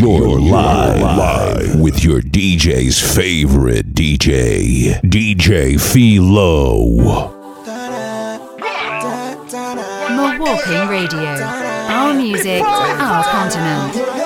You're live, live with your DJ's favorite DJ, DJ Philo. Mawalking Radio. Our music, our continent.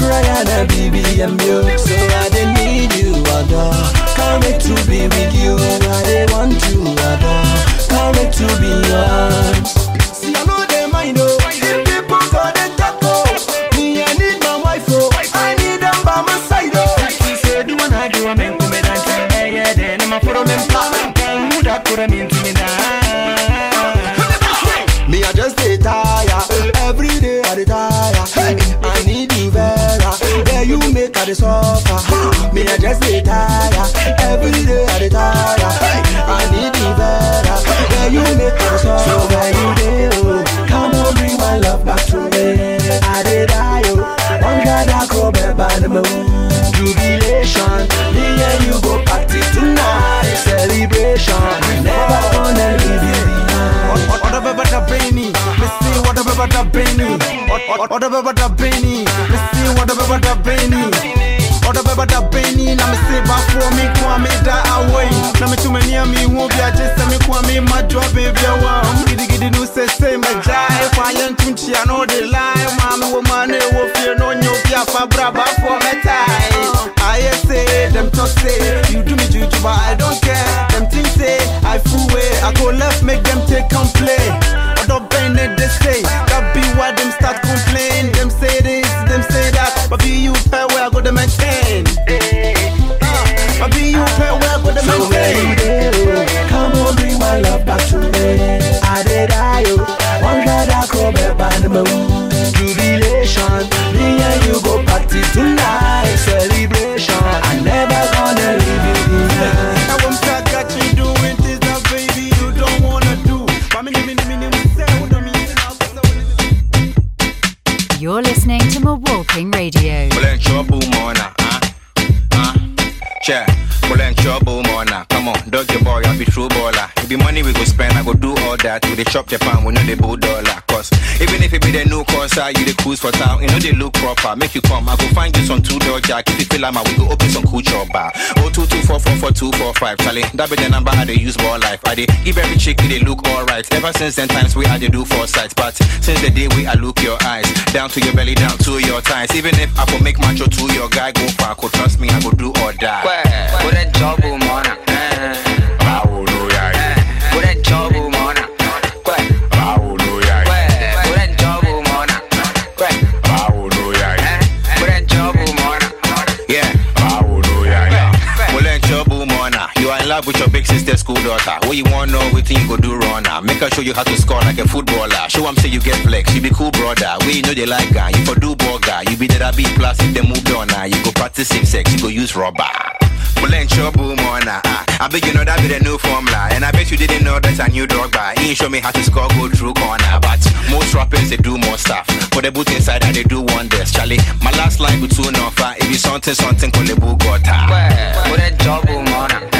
Won't cry and bibi ambio So I didn't need you adore Can't wait to be with you I didn't want to adore Can't wait to be yours See I know they mind oh If people got the taco Me I need my wife oh I need them by my side oh She said do one I do a come dance Hey yeah then I'm a for a man plan Who that could have mean to Me dey Me I just stay tired Every day I dey tire. I need you Vera There you make dey suffer. So where you What about the Benny? Let's see what about the Benny? What about the Benny? Na me say back for me, kwa me da away. Na me too many me won't be a just me kwa me my job baby. I'm giddy giddy no say say me jai. Kwa yan tunchi I know the lie. Mama woman e wo fear no nyo pia fa braba for me tie. I say them talk say you do me juju but I don't care. Them things say I fool way. I go left make them take and play. Other pain that they say why them start complain. Them say this, them say that, but be you pay where I go maintain. All that. We dey chop the pound, we know the bull dollar. Cause even if it be the new course, you the cruise for town, you know they look proper. Make you come, I go find you some two door jack. If you feel like my, we go open some cool chop bar. Oh two two four four four two four five. Charlie, that be the number I they use more life. I they give every chick they look alright. Ever since then times we I dey do four sides, but since the day we I look your eyes down to your belly, down to your thighs. Even if I go make macho to your guy go far, could trust me, I go do or die. Put that job mona. Eh. Eh. Put that job mona. Love with your big sister, school daughter. What you wanna know, what you go do, runner. Make her show you how to score like a footballer. Show them say you get flex, you be cool, brother. We know they like guy, you for do burger. You be that B plus if they move on. now. You go practice same sex, you go use rubber. Well, then, trouble, mona. Ah, I bet you know that be the new formula. And I bet you didn't know that's a new dog bar. He show me how to score, go through corner. But most rappers, they do more stuff. For the boot inside, that they do wonders. Charlie, my last line with two no far. If you something, something, call the boot got Put that job mona. Put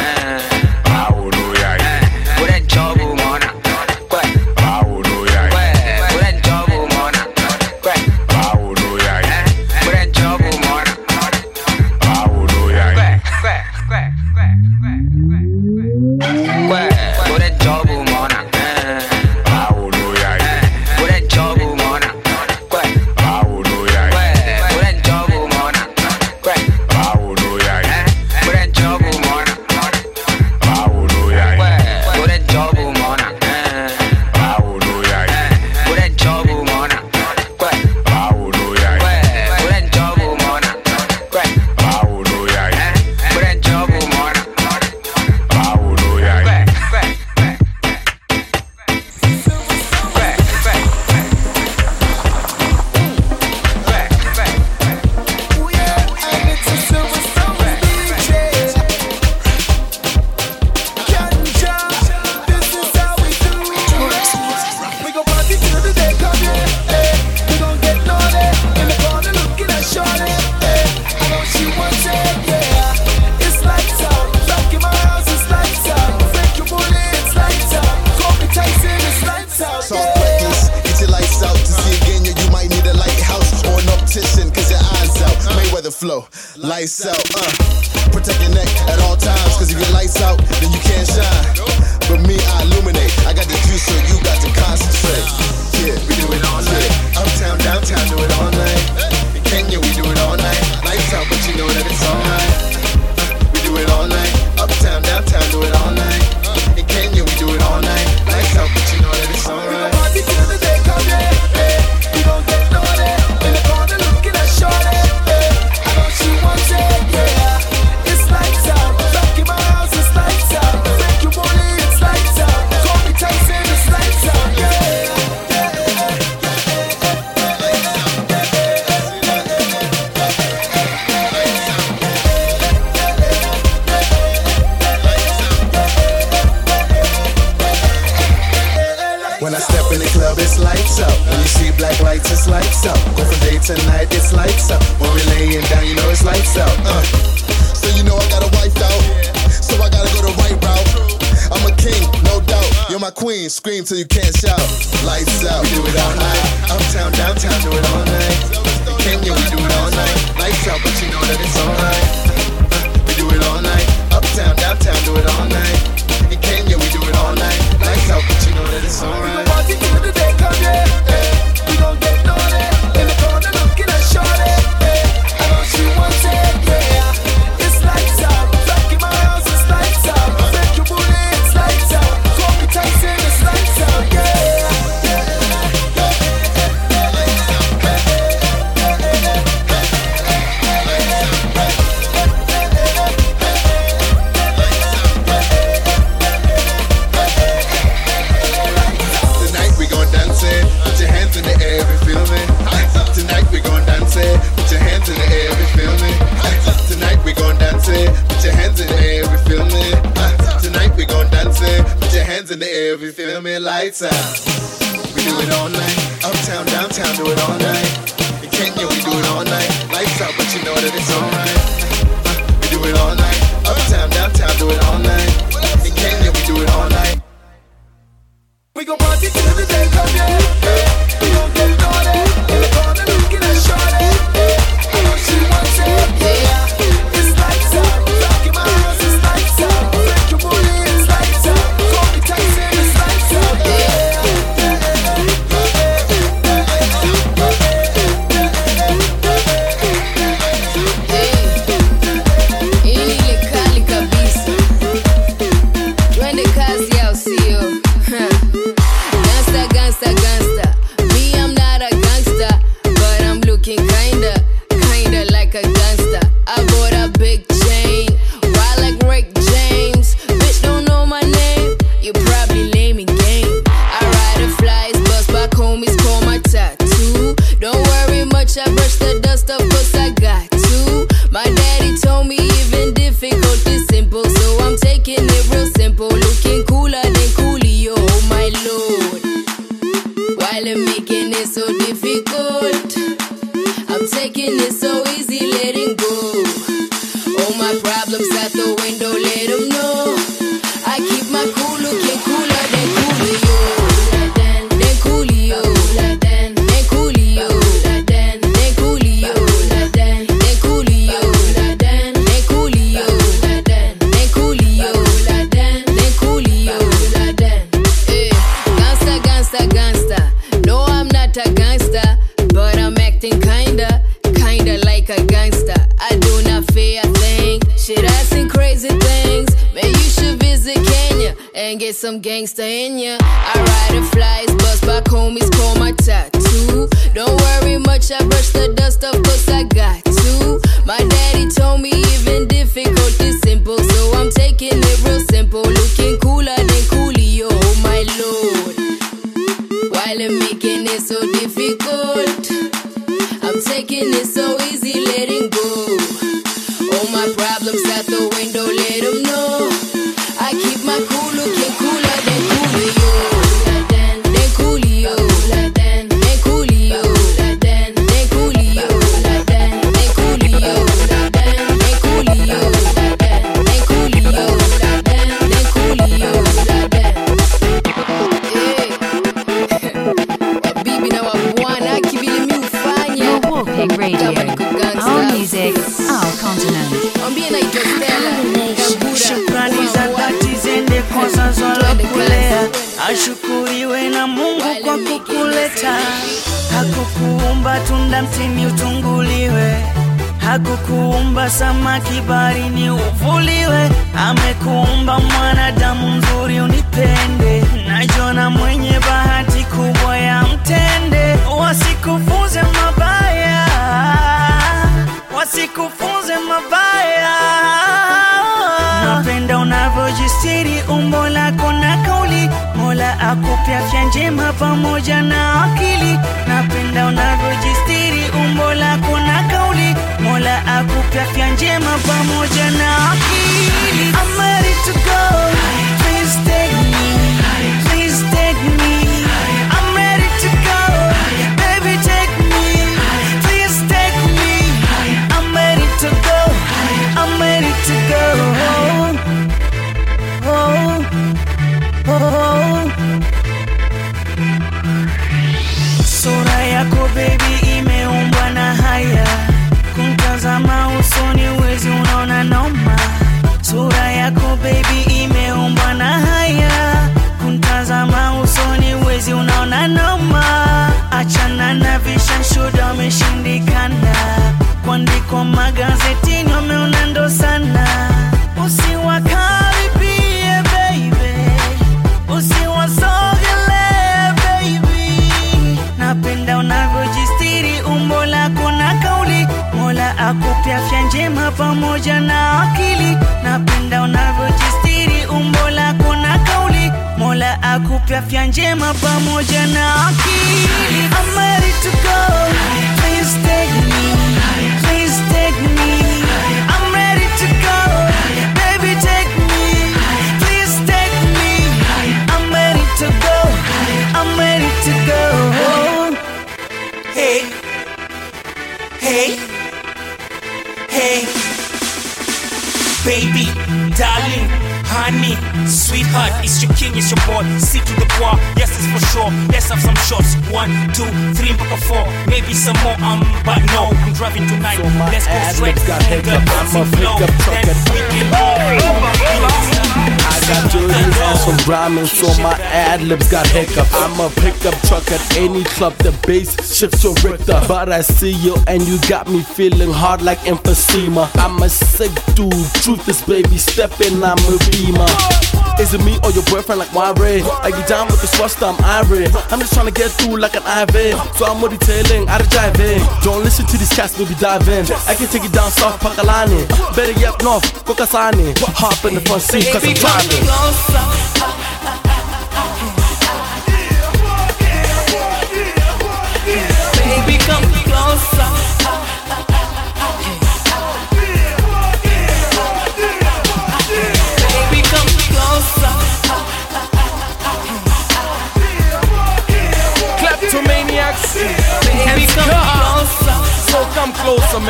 some gangsta in ya. Shifts your Richter. But I see you and you got me feeling hard like emphysema. I'm a sick dude, truth is baby, step in, I'm a beamer. Is it me or your boyfriend like Wire? I get down with the swasta, I'm irie. I'm just trying to get through like an IV. So I'm already tailing, I drive in. Don't listen to these cats, baby, dive in. I can take it down south, Pakalani. Better yet, north, Kokasani. Hop in the front seat, cause I'm driving.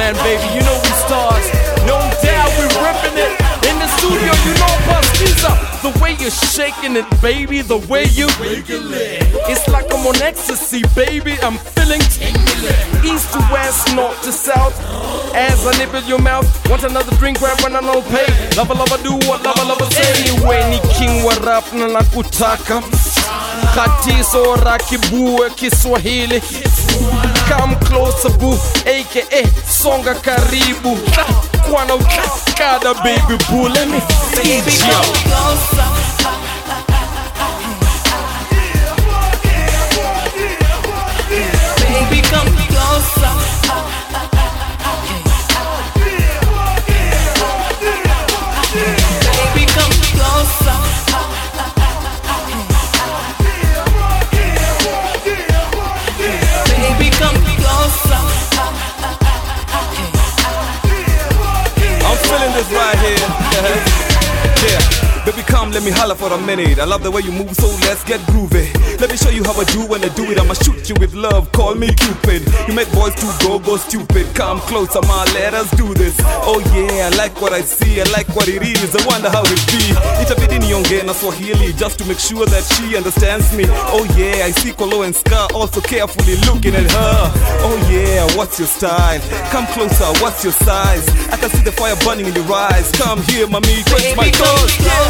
Man, baby. You know we stars. No doubt we ripping it studio. You know Bustiza. The way you're shaking it, baby. The way you It's like I'm on ecstasy, baby. I'm feeling east to west, north to south. As I nibble your mouth, want another drink, grab one and I'll pay. Lava lava do what lava lava say. Anyway, ni king wa rap na nakutaka. Katiso rakibue Kiswahili. Come closer boo, aka songa karibu. Kwana ukada baby boo, let me come you. Baby, come closer. Feeling this right here. Baby, come, let me holler for a minute. I love the way you move, so let's get groovy. Let me show you how I do when I do it. I'ma shoot you with love, call me Cupid. You make boys to go, go stupid. Come closer, ma, let us do this. Oh yeah, I like what I see, I like what it is. I wonder how it be. Itabidi niongee na Swahili just to make sure that she understands me. Oh yeah, I see Kolo and Scar also carefully looking at her. Oh yeah, what's your style? Come closer, what's your size? I can see the fire burning in your eyes. Come here, mommy, quench my Baby,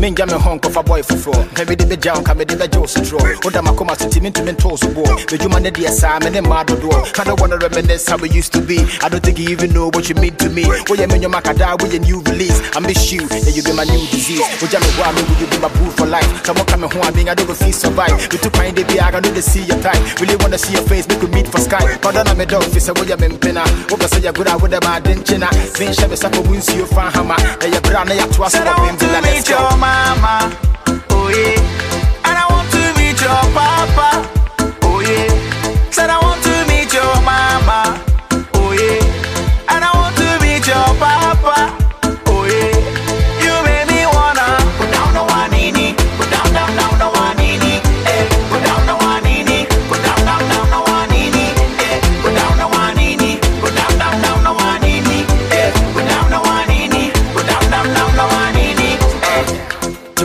menja me hɔ nkɔfa boy foforɔ hwɛ mede bɛgya wo nka mede bɛgye wo sotorɔ woda makoma so nti mentumi ntoo so boɔ medwuma no deɛ saa me ne mmaa dodoɔ I don't wanna reminisce how we used to be. I don't think you even know what you mean to me. Woyɛ me nnwoma kada woyɛ new release. I miss you and you be my new disease. Wogya me hɔ a me will you be my boo for life? Sɛ moka me ho a I don't go feel survive. We took kwan de biara no dey see your type. Really wanna see your face make we meet for sky. Kɔdɔ na me dɔ fi sɛ woyɛ me mpena wopɛ sɛ yɛgoro a wode ma ade nkyena menhyɛ me sapɔ mu nsuo fa hama ɛyɛ berɛ a na yɛatoa so wɔ to pembela meet your mama, oh yeah. And I want to meet your papa,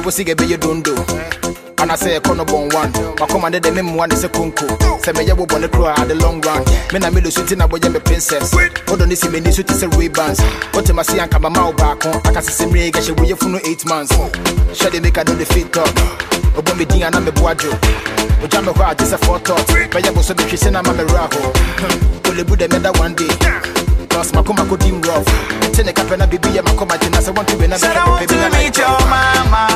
nti wo sɛ yɛbɛyɛ dondo ana sɛ ɛkɔ no bɔn one. Wakɔma ne dɛ me mmoa ne sɛ konko sɛ mɛyɛ wo bɔne koro a the long run. Me na melo so ti na wɔyɛ me princess wodɔ ne si m'ani so te sɛ rebans wote mase anka mama wo baako aka sɛ sɛ mmerɛ gɛhyɛ woyɛ funu 8 months. Hyɛ de meka do ne fit talk ɔbɔ me din a na meboa dwo ogya me hɔ a gye sɛ fɔtɔt bɛyɛ bo so betwe sɛ na ma merɛ ho olebu dɛ mɛda one day. Cause makoma ko dim rough. Te ne kapɛ na bibi yɛ makoma gyina sɛ wɔnto be Said I want to meet your mama,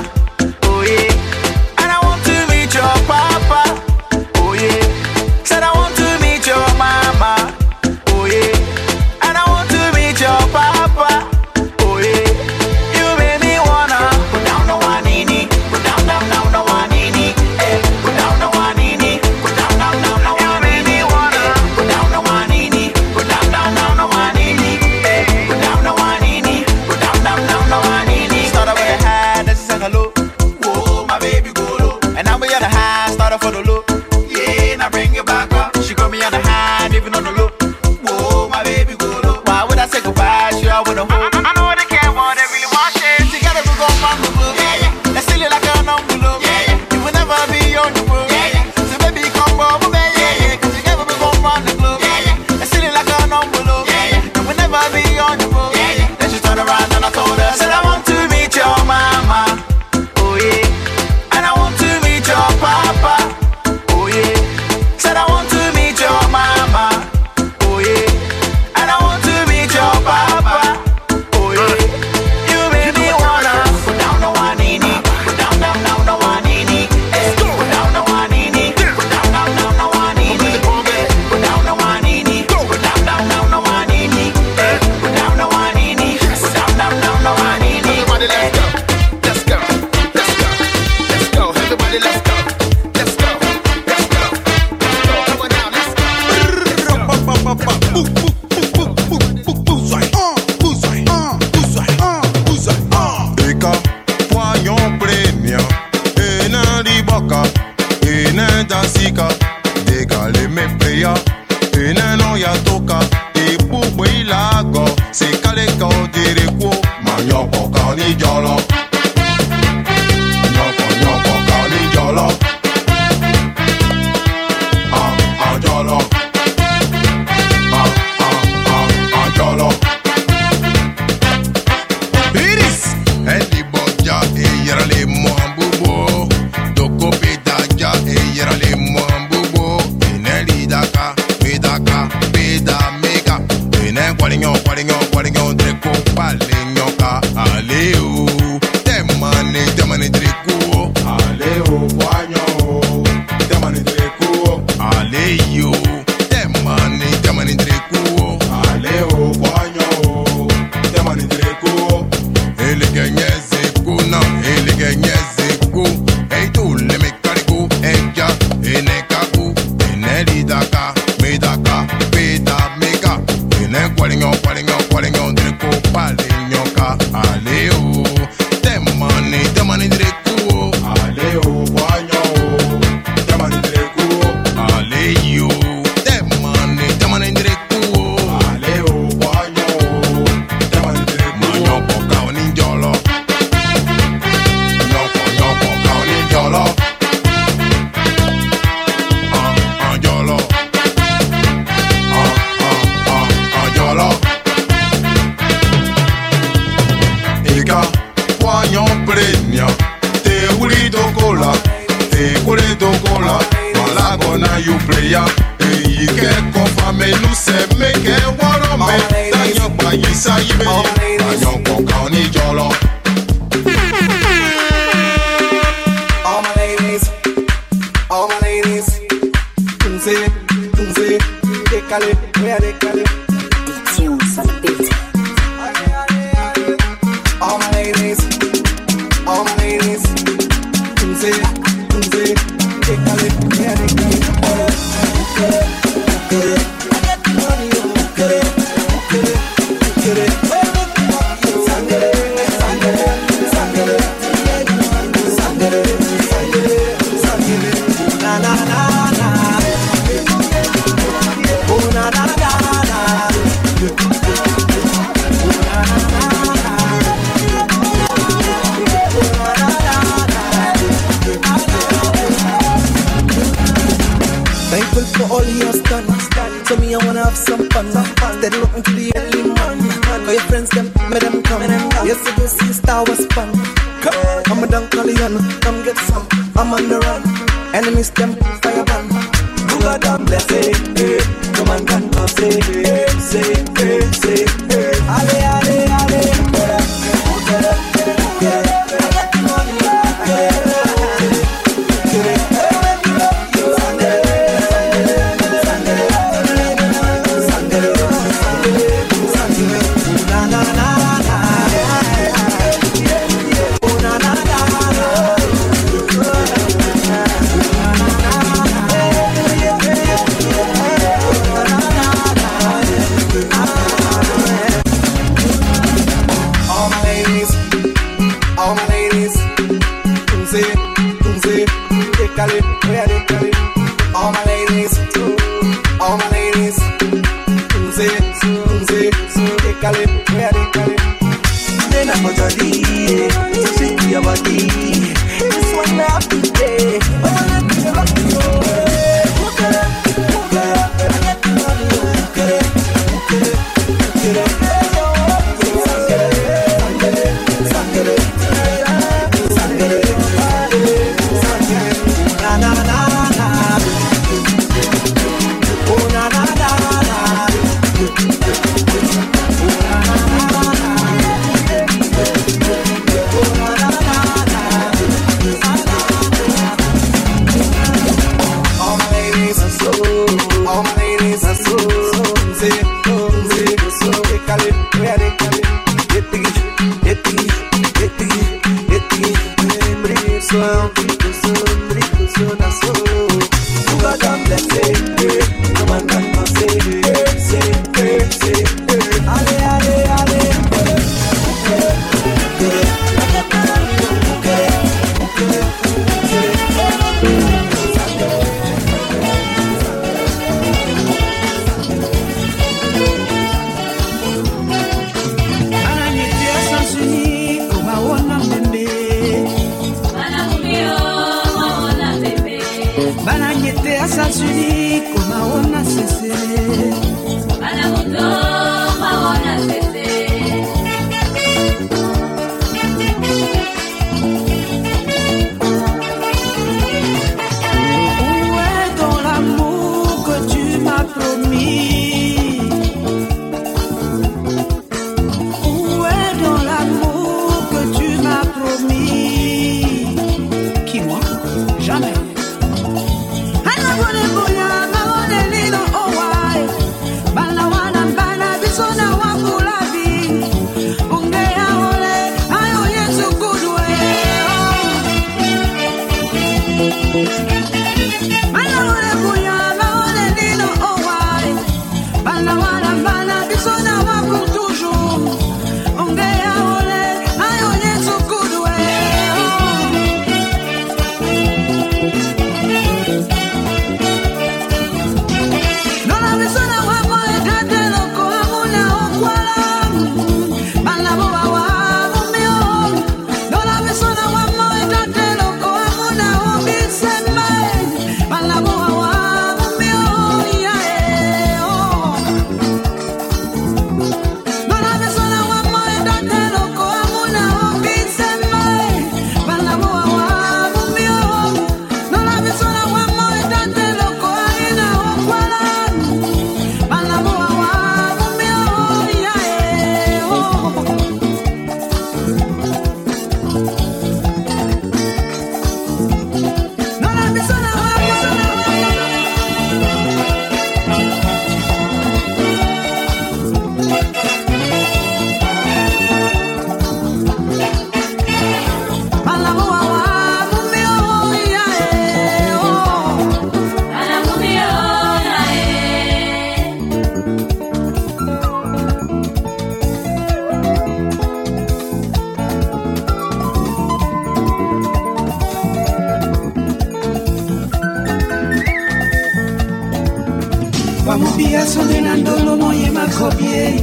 bamubia songe na moye ye makobie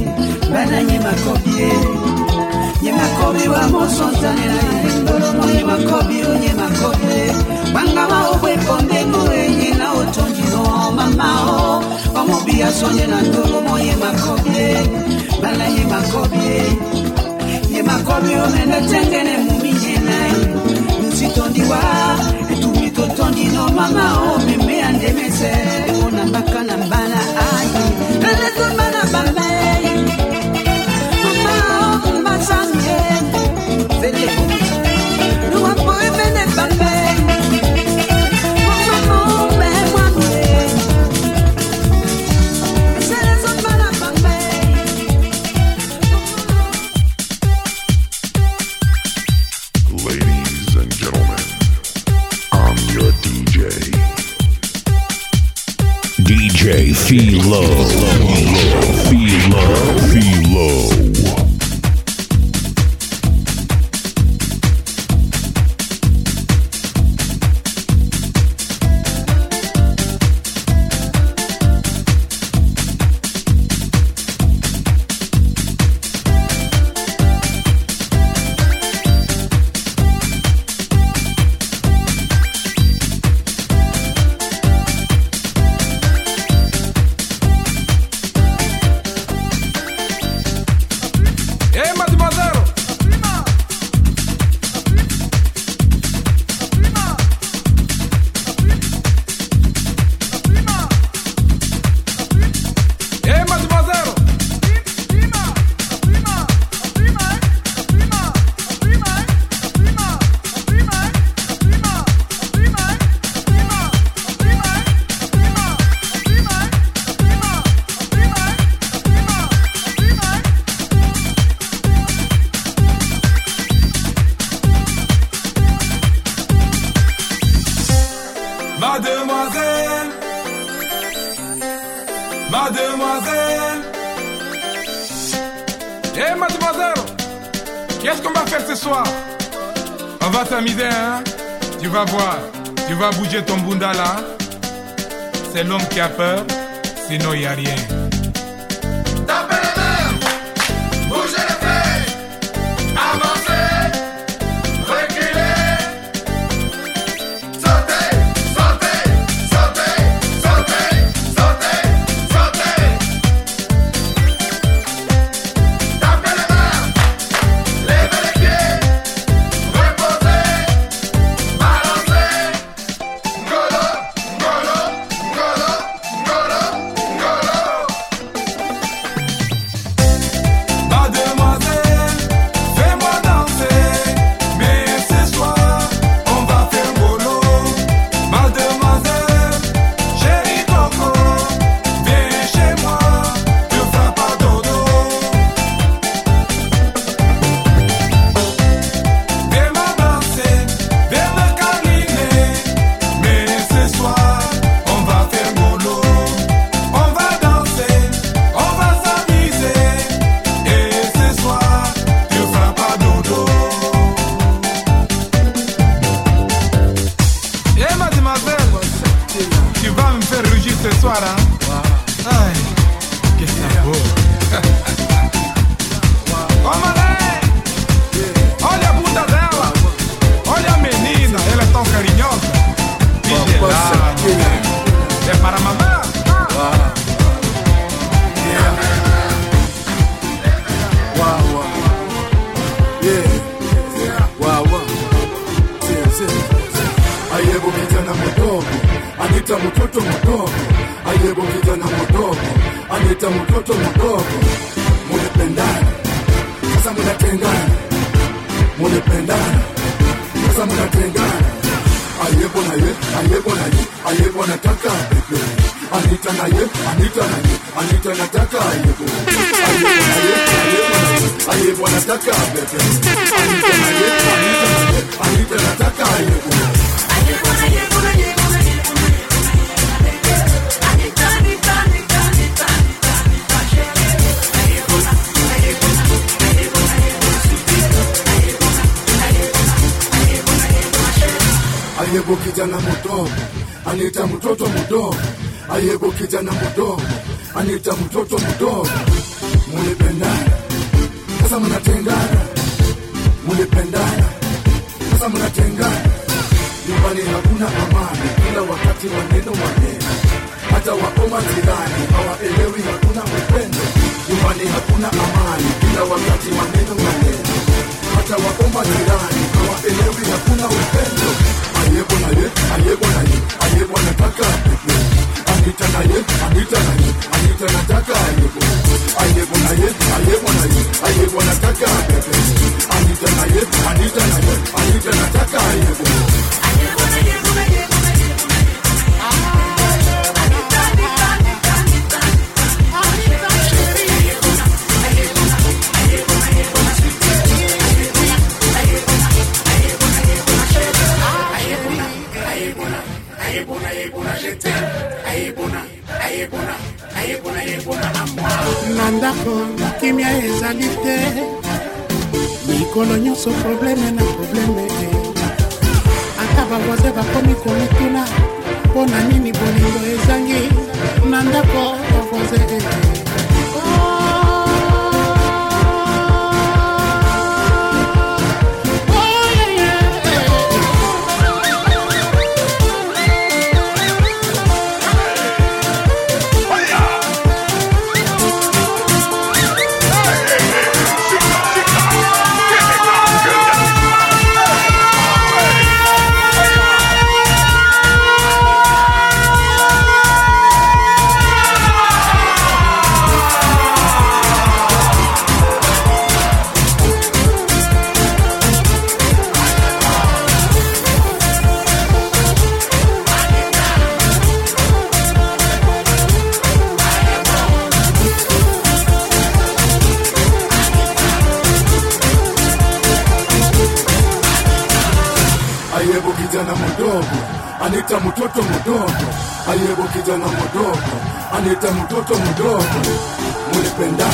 bana ye makobie ye makobi bamosonzanela ye ndolomo makobi o ye makobe banga oh, baobweko ndemo eye na otongino mamao oh. bamubia songe na moye ye makobie bana ye makobie ye makobi omende tengene muminyenai nsitondiwa tondino mama oh, o meme ya ndemese mpona mbaka na mbana ai. Elezo mbana bamei mama oh, o masange fete nataka pepe anita na ye anita na ye anita nataka ayebo ayebo nataka pepe anita na ye anita na ye anita nataka ayebo ayebo na ye Ayebo kijana mtoto anita mtoto mdogo, ayego kijana mdogo, anita mtoto mdogo. mulipendana sasa mnatengana, mulipendana sasa mnatengana. Nyumbani hakuna amani, kila wakati waneno maneno, hata wakoma jirani hawaelewi, hakuna upendo. Nyumbani hakuna amani, kila wakati waneno maneno hata waoma jirani hawaelewi hakuna upendo. Ayebo naye ayebo naye ayebo nataka pepe anita naye anita naye anita nataka ayebo ayebo naye ayebo naye ayebo nataka pepe anita naye anita naye anita nataka ayebo na ndako kimia ezali te. Mikolo nyonso probleme na probleme. Te ata bavoise bakomi komituna mpo na nini bolingo ezangi. Na ndako ya voise mtoto mdogo ayebo kijana mdogo anita mtoto mdogo mulipendana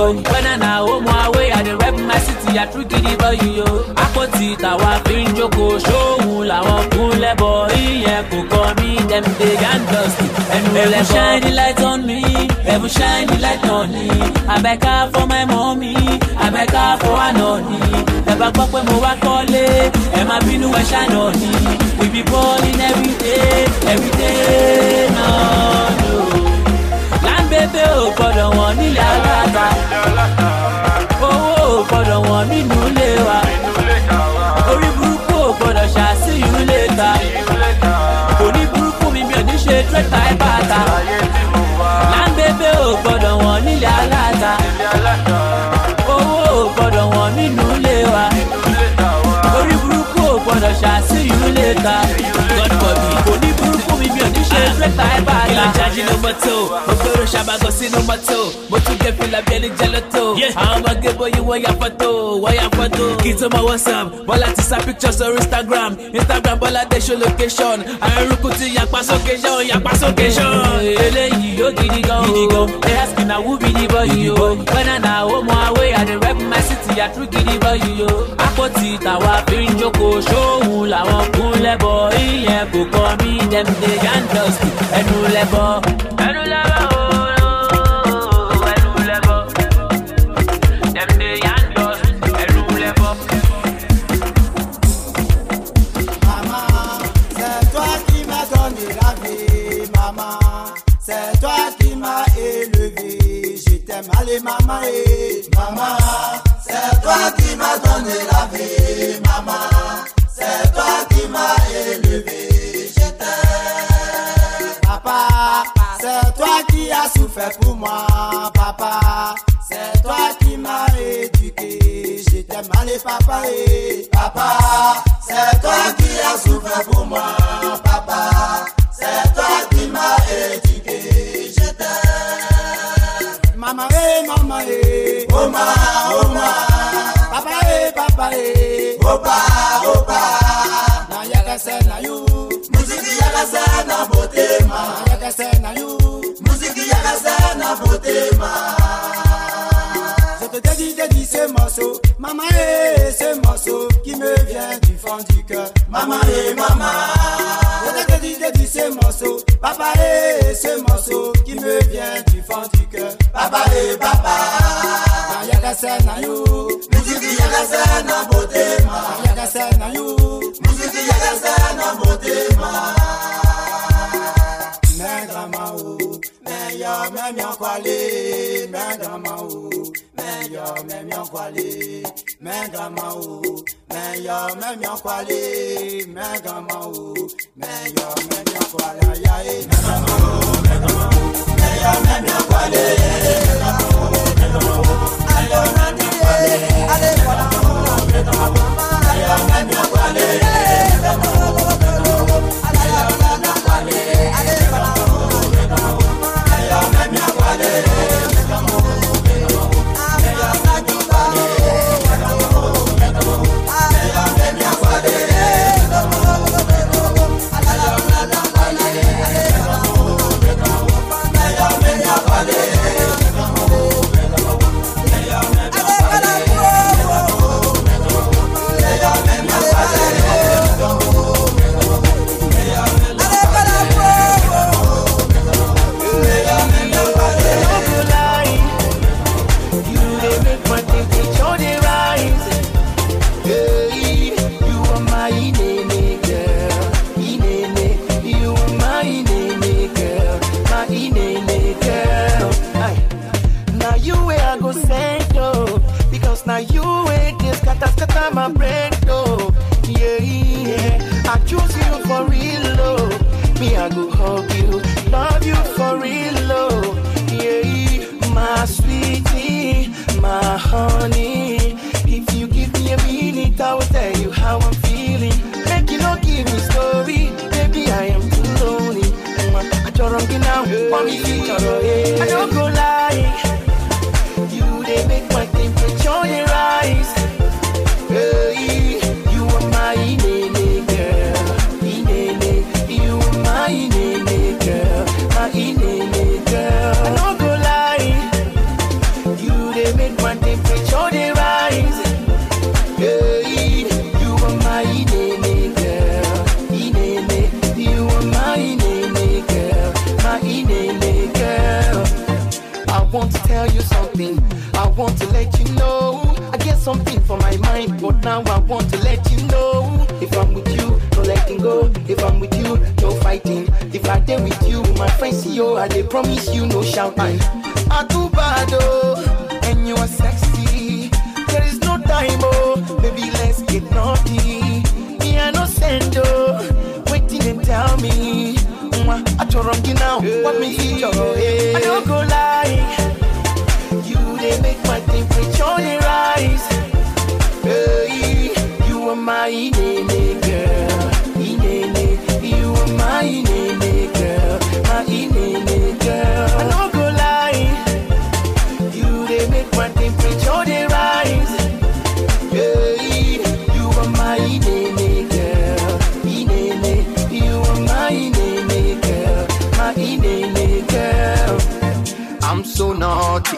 yo. When I na home away, I dey rep my city, I true gidi boy yo. Àpótí tàwa fi ń jókòó, ṣóhun làwọn kún lẹ́bọ̀. Ìyẹn kò kọ́ mi, dem dey yan dust. Ẹnu Heaven lẹ́bọ̀. shine the light on me, heaven shine the light on me. Her for my mommy, her for nonny. Ẹ bá gbọ́ pé mo wá kọ́lé, ẹ má bínú ẹ ṣàná ni. We be balling every day, every day náà ni Láńbébé ò gbọ́dọ̀ wọ̀n nílẹ̀ aláta. Owó ò gbọ́dọ̀ wọ̀n nínú ilé wa. Orí burúkú ò gbọ́dọ̀ ṣàṣìyú lè ta. Kò ní burúkú mi mi ò ní ṣe trade by bàtà. Láńbébé ò gbọ́dọ̀ wọ̀n nílẹ̀ aláta. Owó ò gbọ́dọ̀ wọ̀n nínú ilé wa. Orí burúkú ò gbọ́dọ̀ ṣàṣìyú lè ò ní ṣe trade by bàtà. Kí ló mọ́tò? Mo gbèrò ṣàbàgọ́ sínú mọ́tò. Mo tún gé fìlà bí ẹni jẹ́ lọ́tò. Àwọn ọmọge bóyí wọ́n ya fọ́tò, wọ́n ya fọ́tò. Kì í tó mọ WhatsApp, Bọ́lá ti sa pictures on Instagram. Instagram Bọ́lá dé show location. Eruku ti yapa sókè ṣan, yapa sókè ṣan. eléyìí yóò gidi gan o. They ask me na who be the boy yo. When I na home away, I dey rep my city, I true gidi boy Àpótí tàwa fi ń jókòó, ṣóhun làwọn kún lẹ́bọ̀. Ìyẹn kò kọ́ mi, dem dey yan dust. Ẹnu lẹ́bọ̀. Ẹnu lẹ́bọ̀ o. Ẹnu lẹ́bọ̀. Dem dey yan dust. Ẹnu lẹ́bọ̀. C'est toi qui m'as donné la vie, maman. C'est toi qui m'as élevé. Je t'aime, allez, maman, et maman. As souffert pour moi, papa. C'est toi qui m'as éduqué. Je t'aime, allez, papa, et papa. C'est toi qui as souffert pour moi, papa. C'est toi qui m'as éduqué. Je t'aime. Maman, eh, maman, eh. Oma, oma. Papa, eh, papa, eh. Opa, opa. Na yakase na you. Muziki yakase na botema. Na yakase na you. Je te dédie, dédie ces morceaux. Maman et eh, eh, ces morceaux qui me vient du fond du cœur. Maman et eh, maman. Je te dédie, dédie ces morceaux. Papa et ces morceaux qui me vient du fond du cœur. Papa et papa. Musique na beauté ma. Musique yagasé beauté ma. Mais yo, mais mi kwale, mais grandma, oh, mais yo, mais mi kwale, mais grandma, oh, mais yo, mais mi kwale, mais grandma, oh, mais yo, mais mi kwale, aïe, aïe, mais grandma, oh, mais grandma, oh, mais yo, mais mi scatter my brain oh. Yeah, yeah. I choose you for real oh. Me I go hug you, love you for real oh. Yeah, my sweetie, my honey. If you give me a minute, I will tell you how I'm feeling. Make you not give me story, baby I am too lonely. I don't get now, feature I don't go lie. Something for my mind, but now I want to let you know. If I'm with you, no letting go. If I'm with you, no fighting. If I stay with you, my friends see you, I they promise you no shouting. I too bad oh, and you are sexy. There is no time oh, baby let's get naughty. Me I no send oh, waiting and tell me. I wrong you now, what me feature? I don't go lie. Naughty.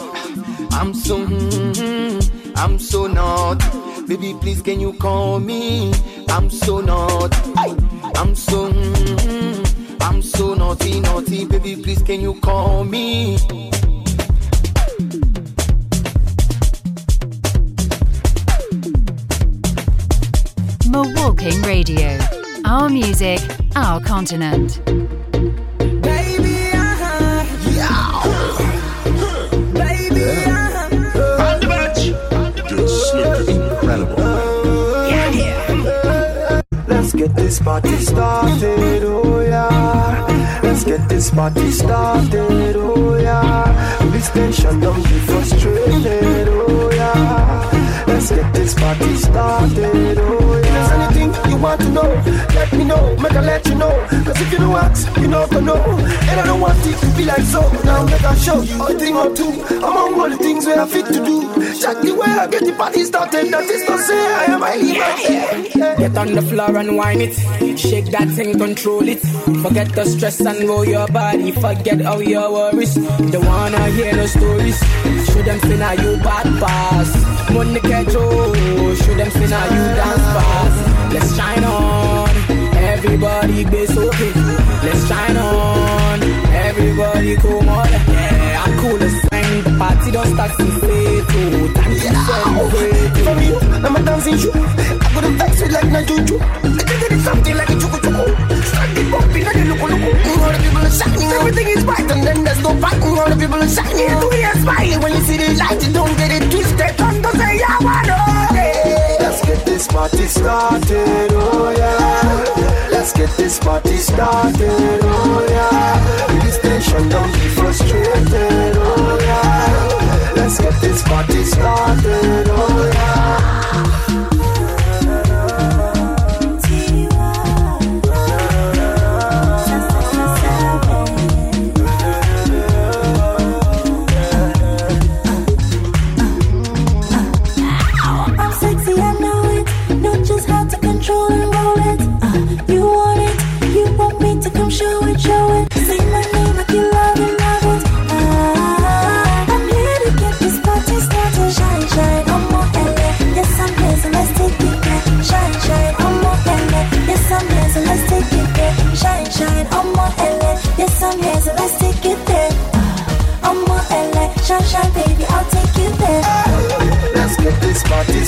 I'm so, mm, I'm so naughty. Baby, please can you call me? I'm so naughty. I'm so, mm, I'm so naughty, naughty. Baby, please can you call me? Mawalking Radio. Our music, our continent. Get this party started, oh yeah. Let's get this party started, oh yeah. Station don't be frustrated, oh yeah. Let's get this party started, oh want to know, let me know, make I let you know. Cause if you don't ask, you not gonna know. And I don't want it to be like so. Now make I show you a thing or two. Among all the things where I fit to do. Check the way I get the party started. That is to say I am highly yeah, Get on the floor and whine it. Shake that thing, control it. Forget the stress and roll your body. Forget all your worries. Don't wanna hear no stories. Show them now you bad pass. Money catch oh. Show them now you dance fast. Let's shine on. Everybody be so okay. Let's shine on. Everybody come on. Yeah, I'm cool as sign. The party don't start since late. Oh, time to celebrate. For me, I'm a dancing shoe. I got a vex with like na juju. I think it's something like a chuku chuku. Start the bumping like a luku luku. All the people are shining, mm-hmm. everything is bright, and then there's no fighting. Mm-hmm. All the people are shining, do you smiling when you see the light? You don't get it twisted. To say I want Let's get this party started, oh yeah. Let's get this party started, oh yeah. This station don't be frustrated, oh yeah. Let's get this party started, oh yeah.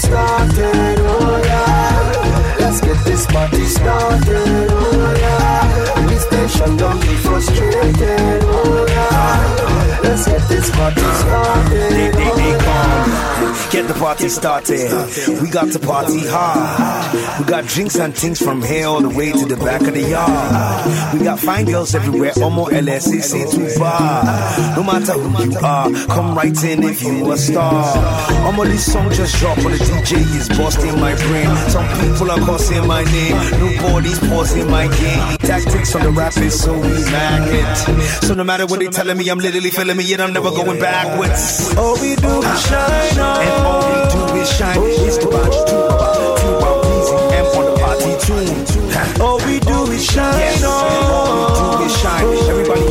started, oh yeah. Let's get this party started, oh yeah. This tension don't be frustrated, oh yeah. Let's get this party started get the party started. We got to party hard. We got drinks and things from here all the way to the back of the yard. We got fine girls everywhere, almost LSC to bar. No matter who you are, come right in if you a star. I'm this song just drop on the DJ is busting my brain. Some people are cussing my name, nobody's pausing my game. Tactics on the rap is so we back it. So no matter what they telling me, I'm literally feeling me, yet I'm never going backwards. All we do shine on. All oh, we do is shine. Oh. It's the bunch, two, two, one, easy, M on the party tune. All we do is shine yes. All we do is shine. Everybody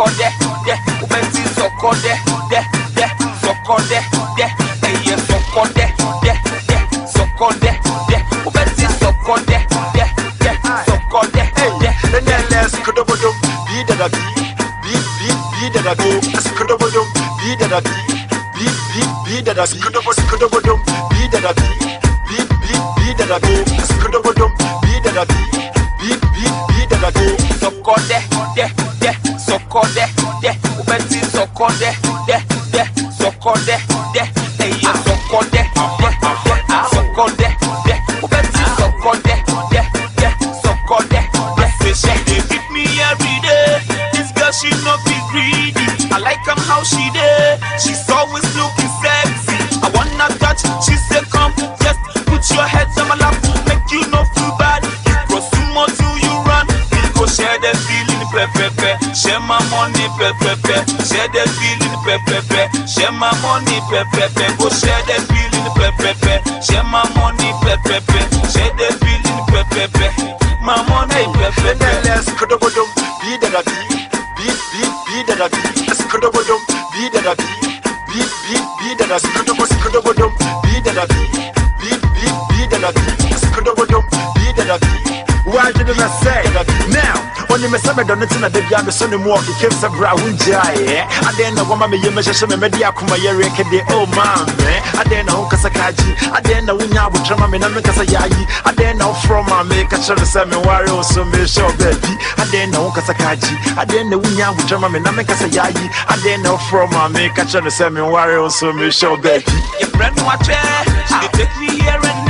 soko de, de, ubenti soko de, de, de, soko de, de, hey yeah, soko de, de, de, soko de, de, ubenti soko de, de, de, soko de, de. NLS kudobodum, be da da be, be be be da da go. Kudobodum, be da da be, be be be da da be. Kudobodum, be sọkọ dẹ dẹ mo fẹ́ ti sọkọ dẹ dẹ dẹ sọkọ dẹ. Me, don't know that they are the son of walk, it keeps a brown jay. I then know what you measure some media kuma yere kede oh man. Eh. I then know Kasakaji, I then know when you would trauma me, and make us a yayi. I then know from my make a sure the same warrior, so me show baby. I then know Kasakaji, I then know when you would trauma me, and make us a yayi. I then know from my make a sure the same warrior, so me show baby. Your friend watch her, she take me here and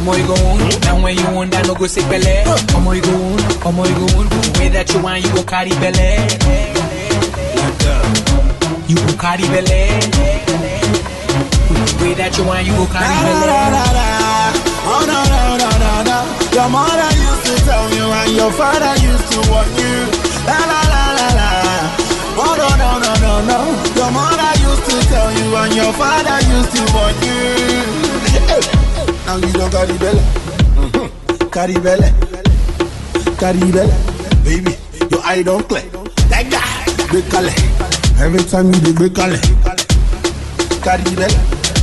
ọmọ igun Now when you want that no go say pẹ̀lẹ́ ọmọ igun ọmọ igun way that you want you go carry belle You go carry belle way that you want you go carry belle oh, oh no no no no no Your mother used to tell you and your father used to warn you. La la la la la Oh no no no no no. Your mother used to tell you and your father used to warn you. Now you don't carry belly. Mm-hmm. Carry belly. Carry. Baby, your eye don't clear. That guy, big color. Every time you do big color. Carry belly.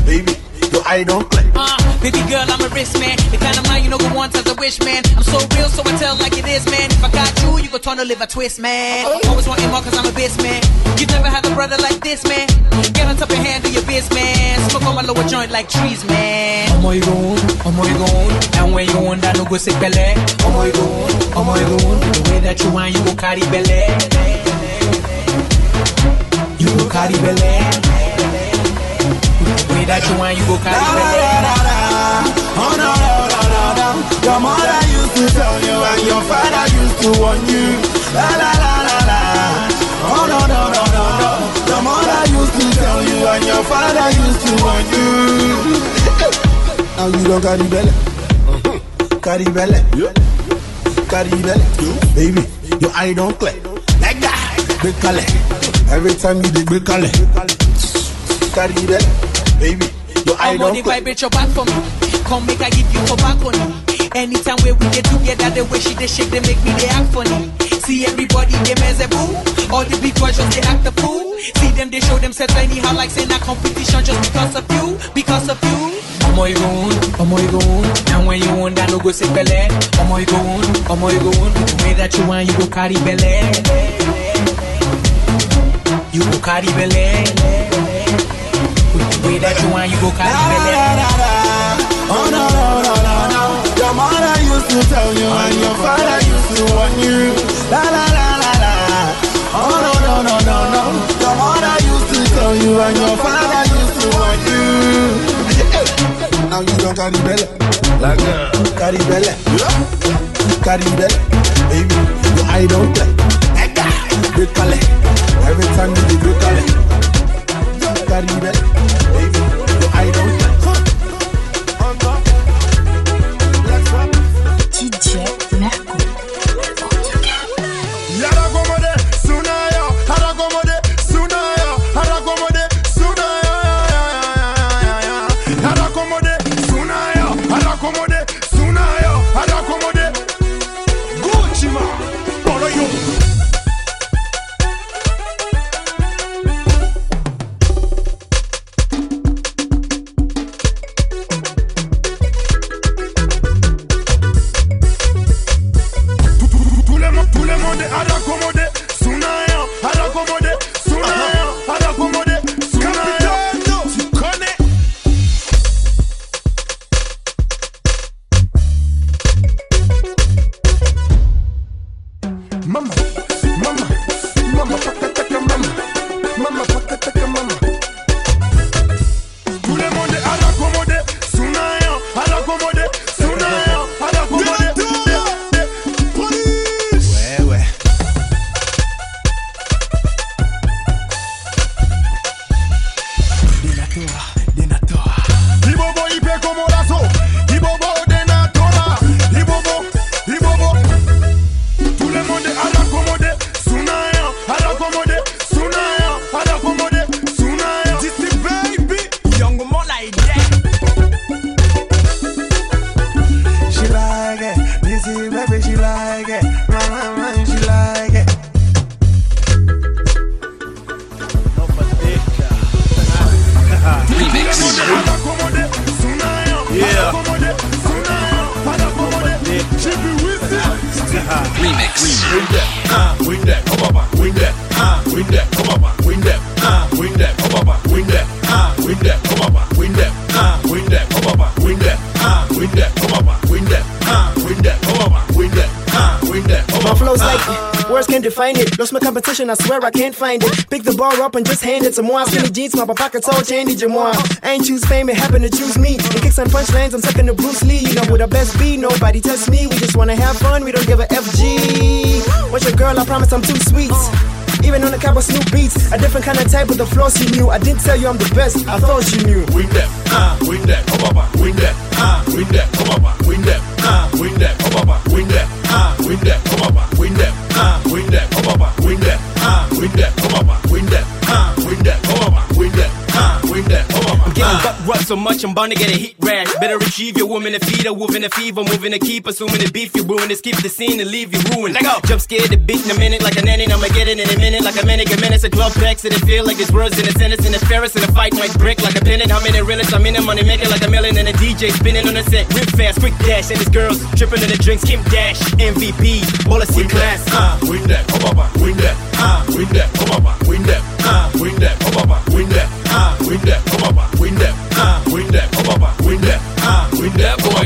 Baby, your eye don't clear. Baby girl, I'm a risk man. The kind of mind you know who wants as a wish man. I'm so real, so I tell like it is, man. If I got you, you gon' turn to live a twist, man. I'm always wanting more cause I'm a bitch, man. You never had a brother like this, man. Get on top and handle your biz, man. Smoke on my lower joint like trees, man. Omo igun, omo igun. And when you want that, no go sick belly. Omo igun, omo igun. The way that you want, you go carry belly. You go carry belly. The way that you want, you go carry belly. Oh no, no, no, no, no. Your mother used to tell you and your father used to warn you. La la la la la. Oh no, no, no, no, no. Your mother used to tell you and your father used to warn you. now you don't carry belly. Uh-huh. Carry belly. Carry belly. Baby, your eye don't clear. Like that. Big color. Every time you dig big color. Carry belly. Baby. Your eye don't clear. Your back for me. Come make I give you tobacco on Anytime we we get together, the way she they shake, they make me they act funny. See everybody they mess a boo. All the big boys just they act the fool. See them they show themselves anyhow like saying a competition just because of you, because of you. Omo you go on, omo you go on. And when you want, that no go say belle. Omo you go on, omo you go on. The way that you want, you go carry belle. You go carry belle. The way that you want, you go carry belle. Ah, Oh no no no no no. Your mother used to tell you and your father used to want you. La la la la la. Oh no no no no no. Your mother used to tell you and your father used to want you. Now you don't carry belly. Like that. Carry belly. Carry belly. Baby, eye don't play. Big color. Every time you do big color. Carry belly. Baby, eye don't play. Remix. Win that, ah, win that, come on, win that, ah, win that, come on, win that, ah, win that, come on, win that, ah, win that, come on, win that, ah, win that, come on, win that, ah, win that, come on, win that, ah, win that, come on, win that, ah, win that, come My on, flow's man. like words can't define it. Lost my competition, I swear I can't find it. Pick the bar up and just hand it to moi. Skinny jeans, my papa told Chandy Jamois. I ain't choose fame, it happened to choose me. In kicks and punchlines, I'm second to Bruce Lee. You know who the best be, nobody test me. We just wanna have fun, we don't give a FG. What's your girl? I promise I'm too sweet. Even on the of Snoop beats, a different kind of type with the floss you knew. I didn't tell you I'm the best, I thought you knew. Win that, ah, win that, come on, win that, ah, win that, come on, win that, ah, win that, come on, win that, ah, win that, come on, come on, come on, man. I'm getting butt rub so much, I'm bound to get a heat rash. Better retrieve your woman and feed her, wolf in a fever, moving to keep assuming the beef you ruin. This keep the scene and leave you ruined. Let go. Jump scared to beat in a minute like a nanny. I'ma get it in a minute like a minute. A minute's a club packs and it feel like it's words in a sentence. In a Ferris in a fight might break like a pennant. How many realists? I'm in the money making like a million and a DJ spinning on the set. Rip fast, quick dash, and his girls tripping in the drinks. Kim Dash, MVP, all I see class. Ah, win that, come on, man. win that, ah, win that, come on, win that, ah, win that, come on, win that, ah, win that, come man. win that, ah, win that, come man. win that, ah, win that, come on,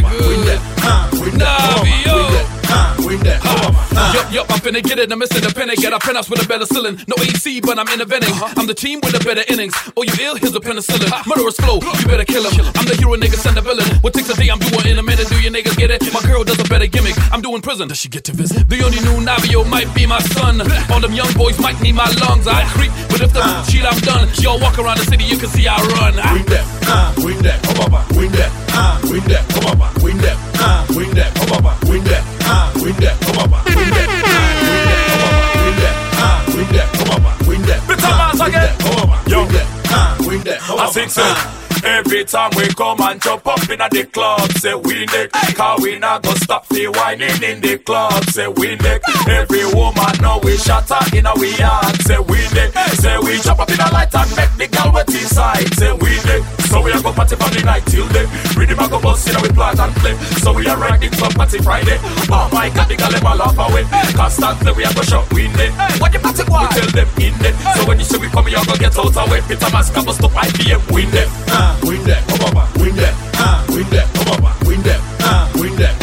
Yup, yup, I'm finna get it, I'm missing the penny. Get a penthouse with a better ceiling. No AC, but I'm innovating. I'm the team with the better innings. Oh, you ill? Here's a penicillin. Murderous flow, you better kill him. I'm the hero, nigga, send the villain. What takes a day, I'm doing in a minute. Do you niggas get it? My girl does a better gimmick. I'm doing prison. Does she get to visit? The only new Navio might be my son. All them young boys might need my lungs. I creep, but if the cheat, I'm done. Y'all walk around the city, you can see I run. Win that, uh, win that, come on, win that, uh, win that, come on, win that, uh, win that, come on, win that, uh, win that, come on, win that, win that, come on, win that, uh, win that, come on, win that, mass win that, come on, Yo. win that, win that, come I on, think so. Every time we come and jump up in the club, say we neck. Cause we not gonna stop the whining in the club, say we neck. Every woman know we shatter in a we yard, say we neck. Say we jump up in a light and make the girl wet inside, say we neck. So we are go party from the night till day. Rhythm a go bust in we plant and play. So we are riding club party Friday. Oh my god, the girl all laugh away. Constantly we are go shop win day. What the party go? We tell them in day. So when you say we come, you go get out away. Peter Maska bust up IBM win day. uh, win that, come on, win that, uh, win that, come on, win that, uh, win that,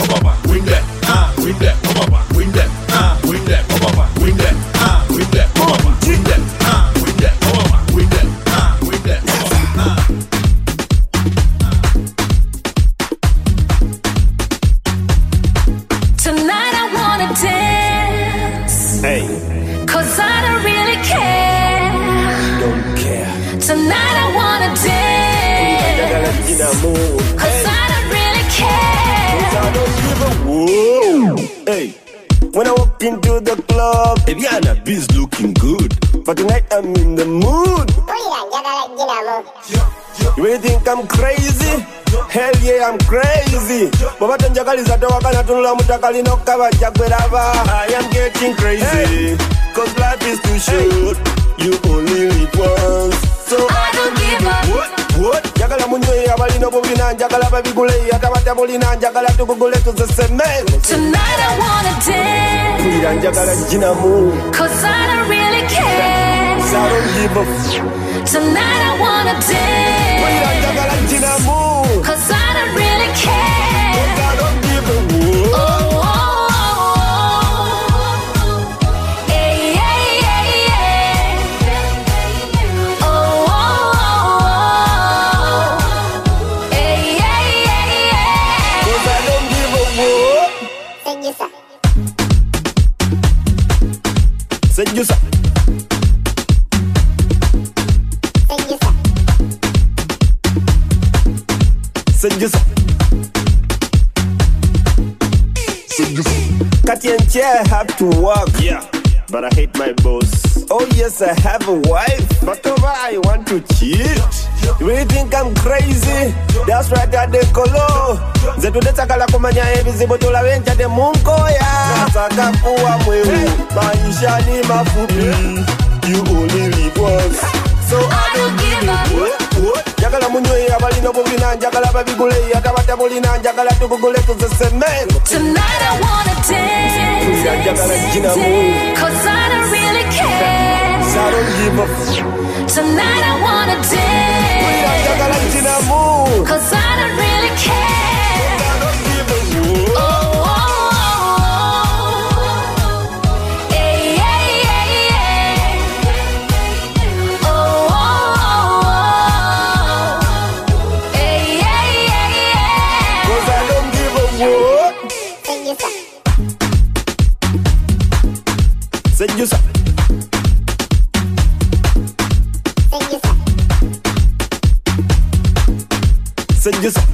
when into the club, Baby, Eviana B's looking good. But tonight I'm in the mood. Oh, you really think I'm crazy? Hell yeah, I'm crazy. Baba tanjakaliza toka kana tunula mutakali no kaba jagwerava. I am getting crazy. Cause life is too short. You only live once. So I don't give a what? Njagala munywe abalina obubina njagala babigule ate batabulina njagala tugugule tuzesemere. Tonight I wanna dance. Njagala jinamu. Cause I don't really care. So I don't give a f- Tonight I wanna dance. Sedusa. Kati and chair have to work. Yeah. But I hate my boss. Oh yes, I have a wife. But over I want to cheat. You really think I'm crazy? That's right at the colo. Zetu detakala kumanya ebizibu tulawenja de munkoya. Nataka kuwa mwewe. Maisha ni mafupi. You only live once. So I don't give njagala munywe abalina njagala babigule ate batabulina njagala tugugule tuzesemere Tonight I wanna njagala dance. jinamu. Cause I don't really care. So I don't give a Tonight I wanna dance. Cause I don't really care. Sedusa.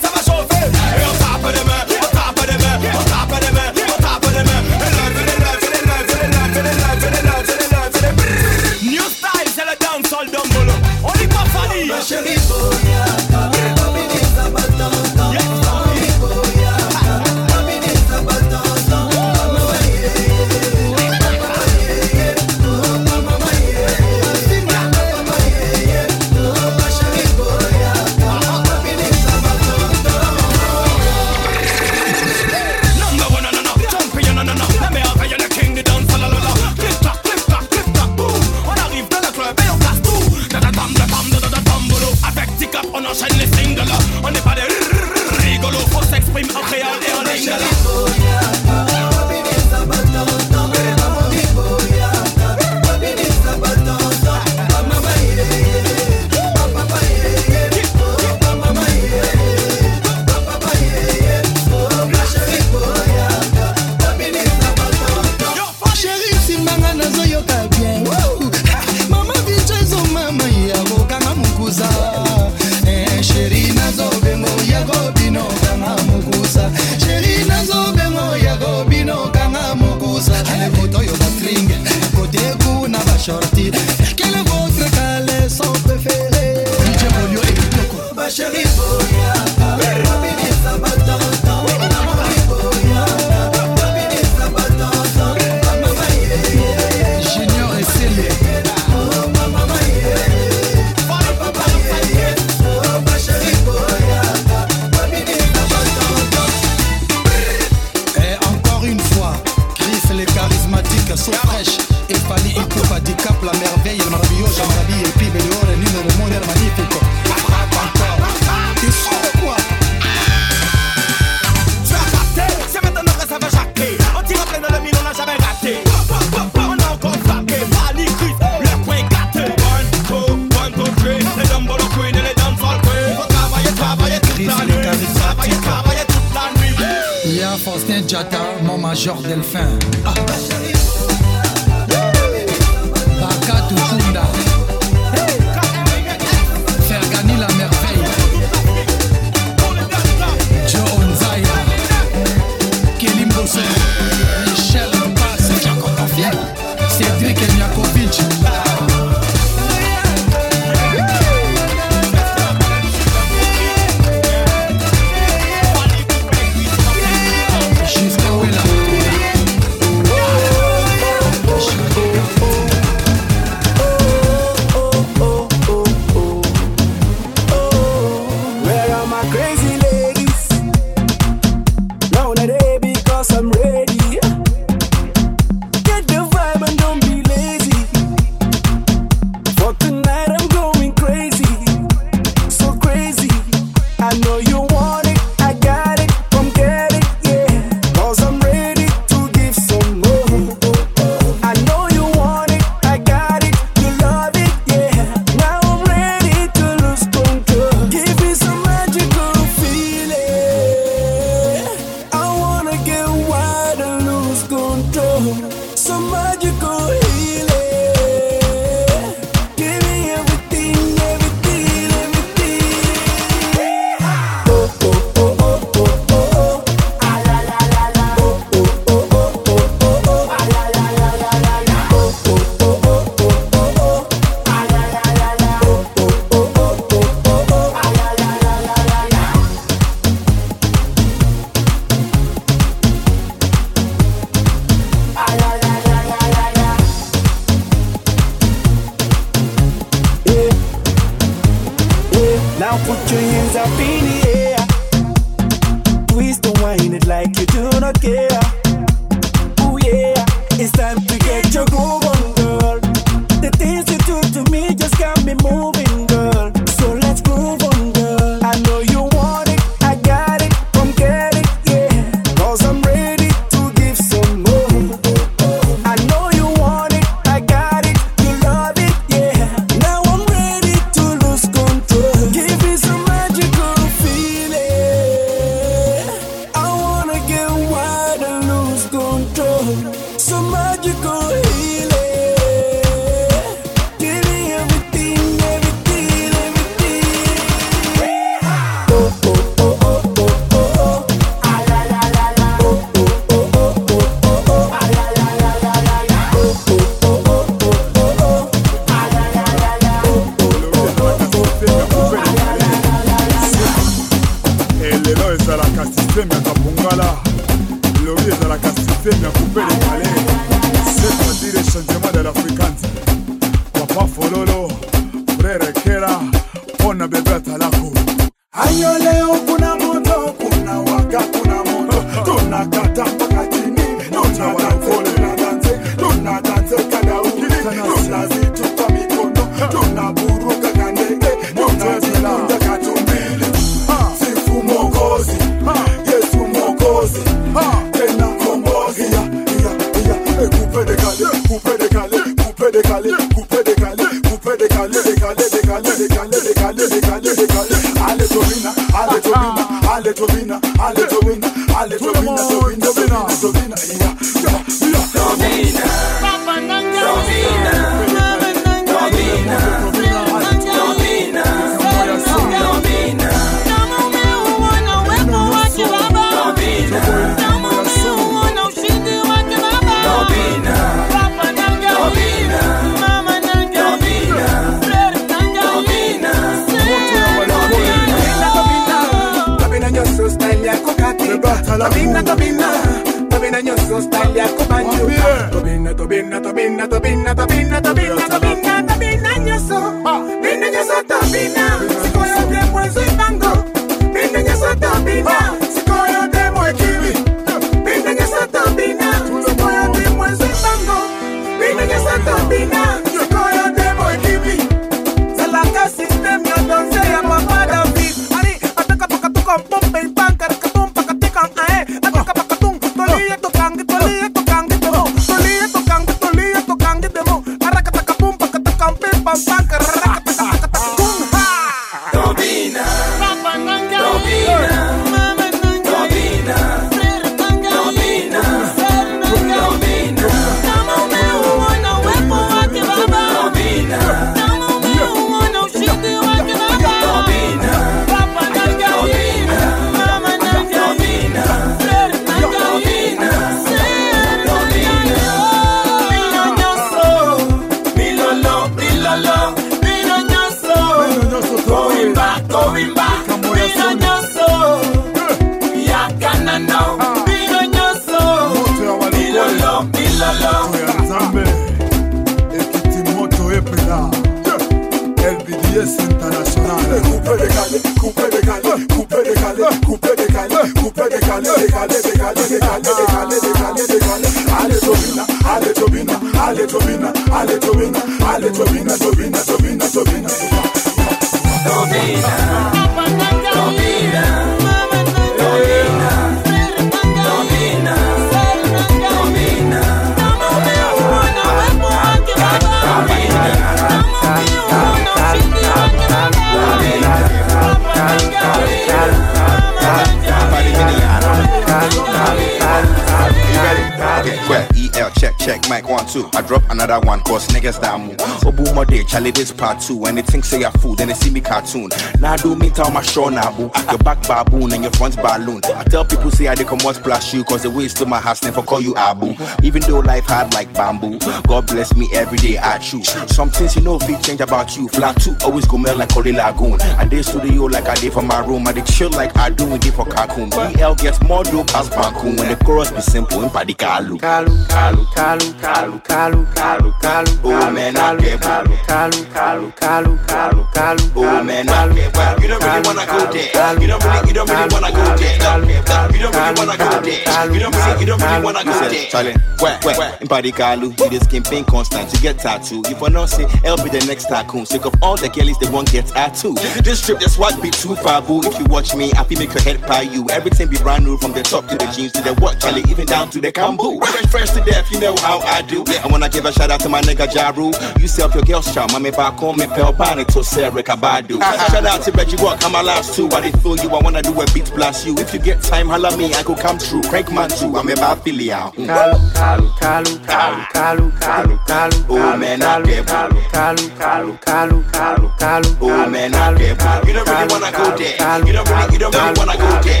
Part two. And they think say you're food, then they see me cartoon. Now do me tell my show now boo. Your back baboon and your front balloon. I tell people say I they come watch splash you cause the way to my house never call you Abu. Even though life hard like bamboo. God bless me every day I choose. Some things you know if change about you. Flat two always go melt like Holy Lagoon. I did studio like I did for my room. I did chill like I do and did for Cancun. EL gets more dope as Cancun. When the chorus be simple in Padikalu. Kalu, kalu, kalu, kalu, kalu, kalu, kalu. Oh man, I get kalu, kalu, kalu, kalu, kalu, kalu. Oh man, I get. You don't really wanna go there. You don't really, you don't really wanna go there. You don't really wanna go there. You don't really, you don't really wanna go there. Charlie, where, where, in Padikalu, you just campaign constant. You get tattoo. You for not say, I'll be the next tycoon. Sick of all the girlies, they won't get tattoo. This trip, this what be too far, boo. If you watch me, I feel make your head pie you. Everything be brand new from the top to the jeans to the what, Charlie, even down to the cambo. Fresh to death, you know how I do. I wanna give a shout out to my nigga Jaru. You sell your girl's child, mommy back home, me pal bani to Sarah Kabadu. Ah. Shout out to Reggie Walk, I'm my last two. I did feel you, I wanna do a beat blast you. If you get time, holla me, I go come true. Crank man too, I'm about filial. Kalu, kalu, kalu, kalu, kalu, kalu, kalu. Oh man, I get kalu, kalu, kalu, kalu, kalu, kalu. Oh man, I get You don't really wanna go there. You don't really, you don't really wanna go there.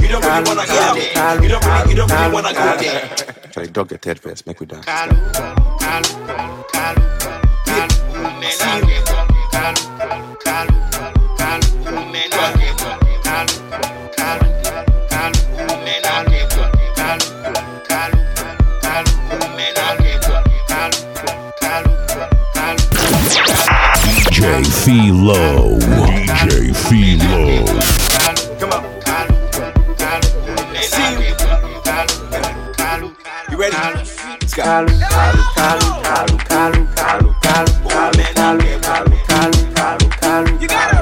You don't really wanna go there. You don't really, you don't really wanna go there. Try to dog get head first, make we dance. DJ Philo. DJ Philo. Come on. You ready? Kalu, kalu, kalu, kalu, kalu, kalu, kalu. Oh man, kalu, kalu, kalu, kalu, kalu. You got a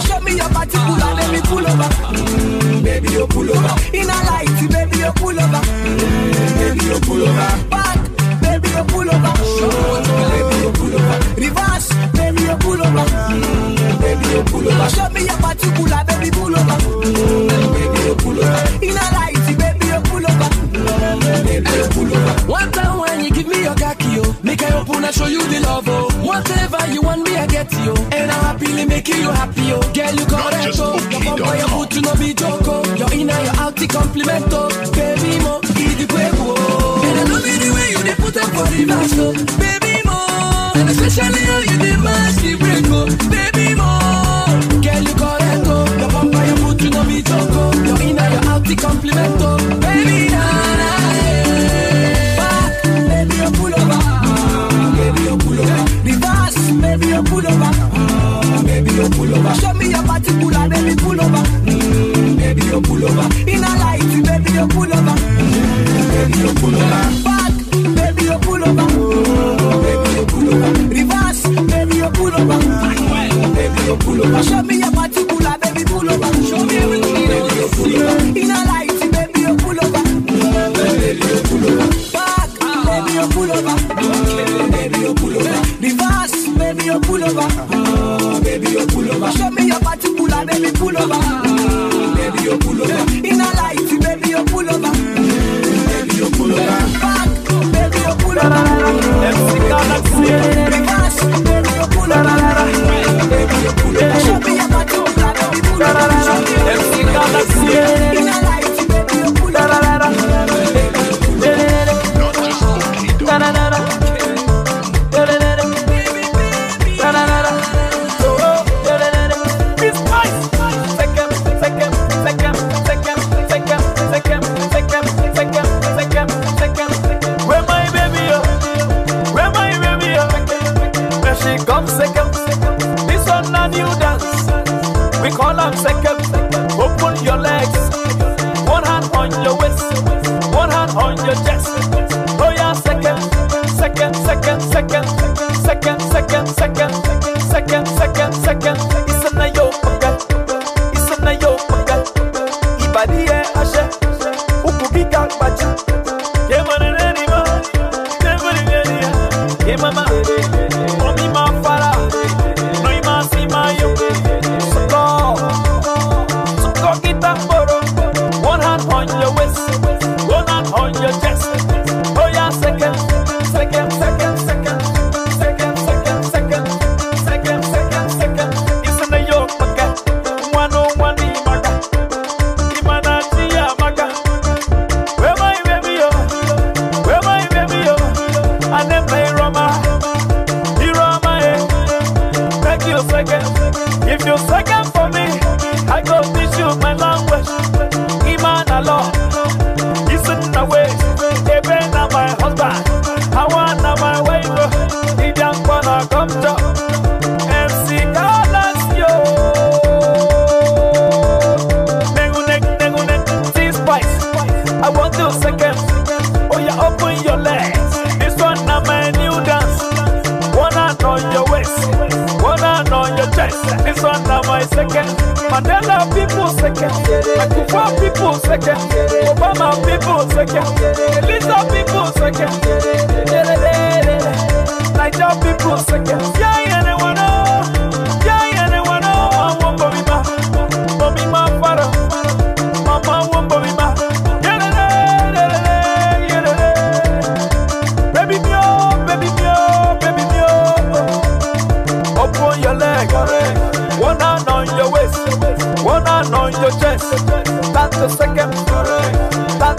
Show me your body, complimento, baby mo, e the way. And I love you the way you dey put up for the match, baby mo. And especially how you dey mash the break, oh, baby. y lo colocan.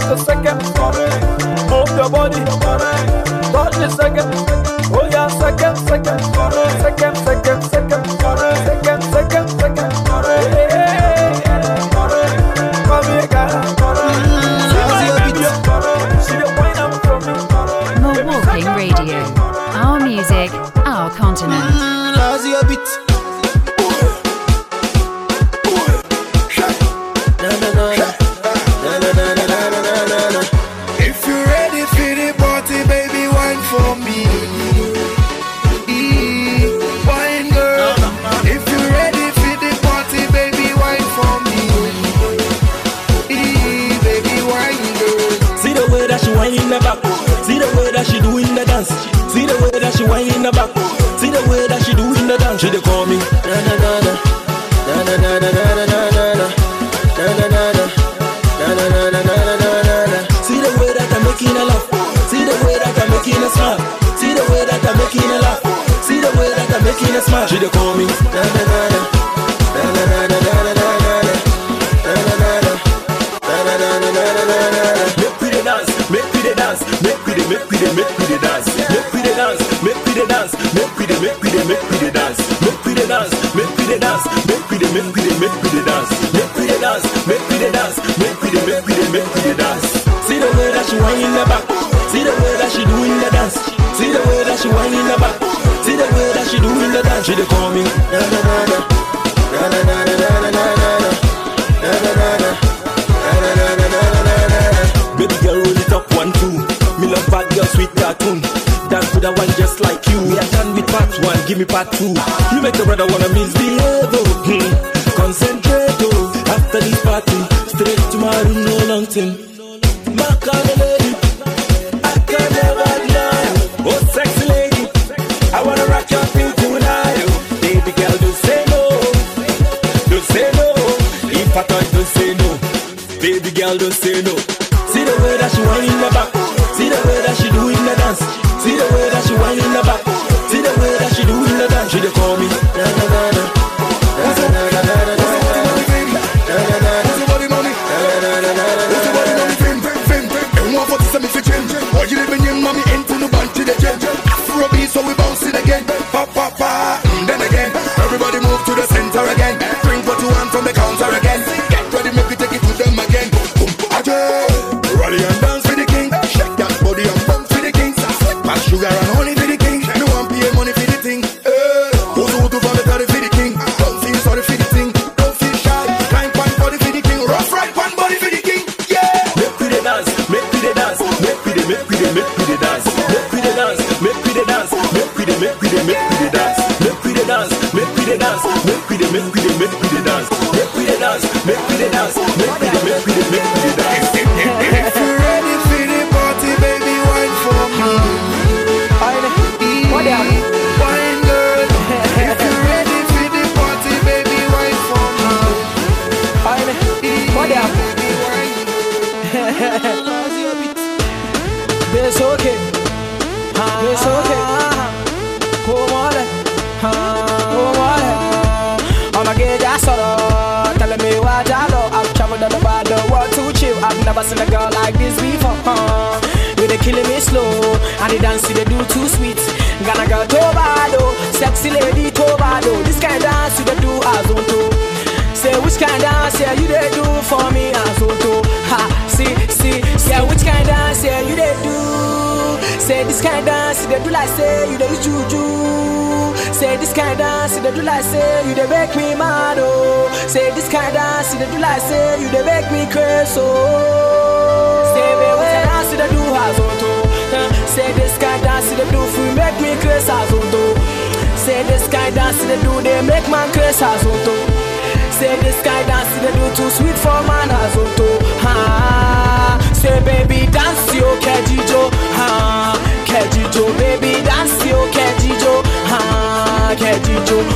the second. Move your body. Touch the second. Oh, Hold your second, second. part two. You make the brother wanna miss me.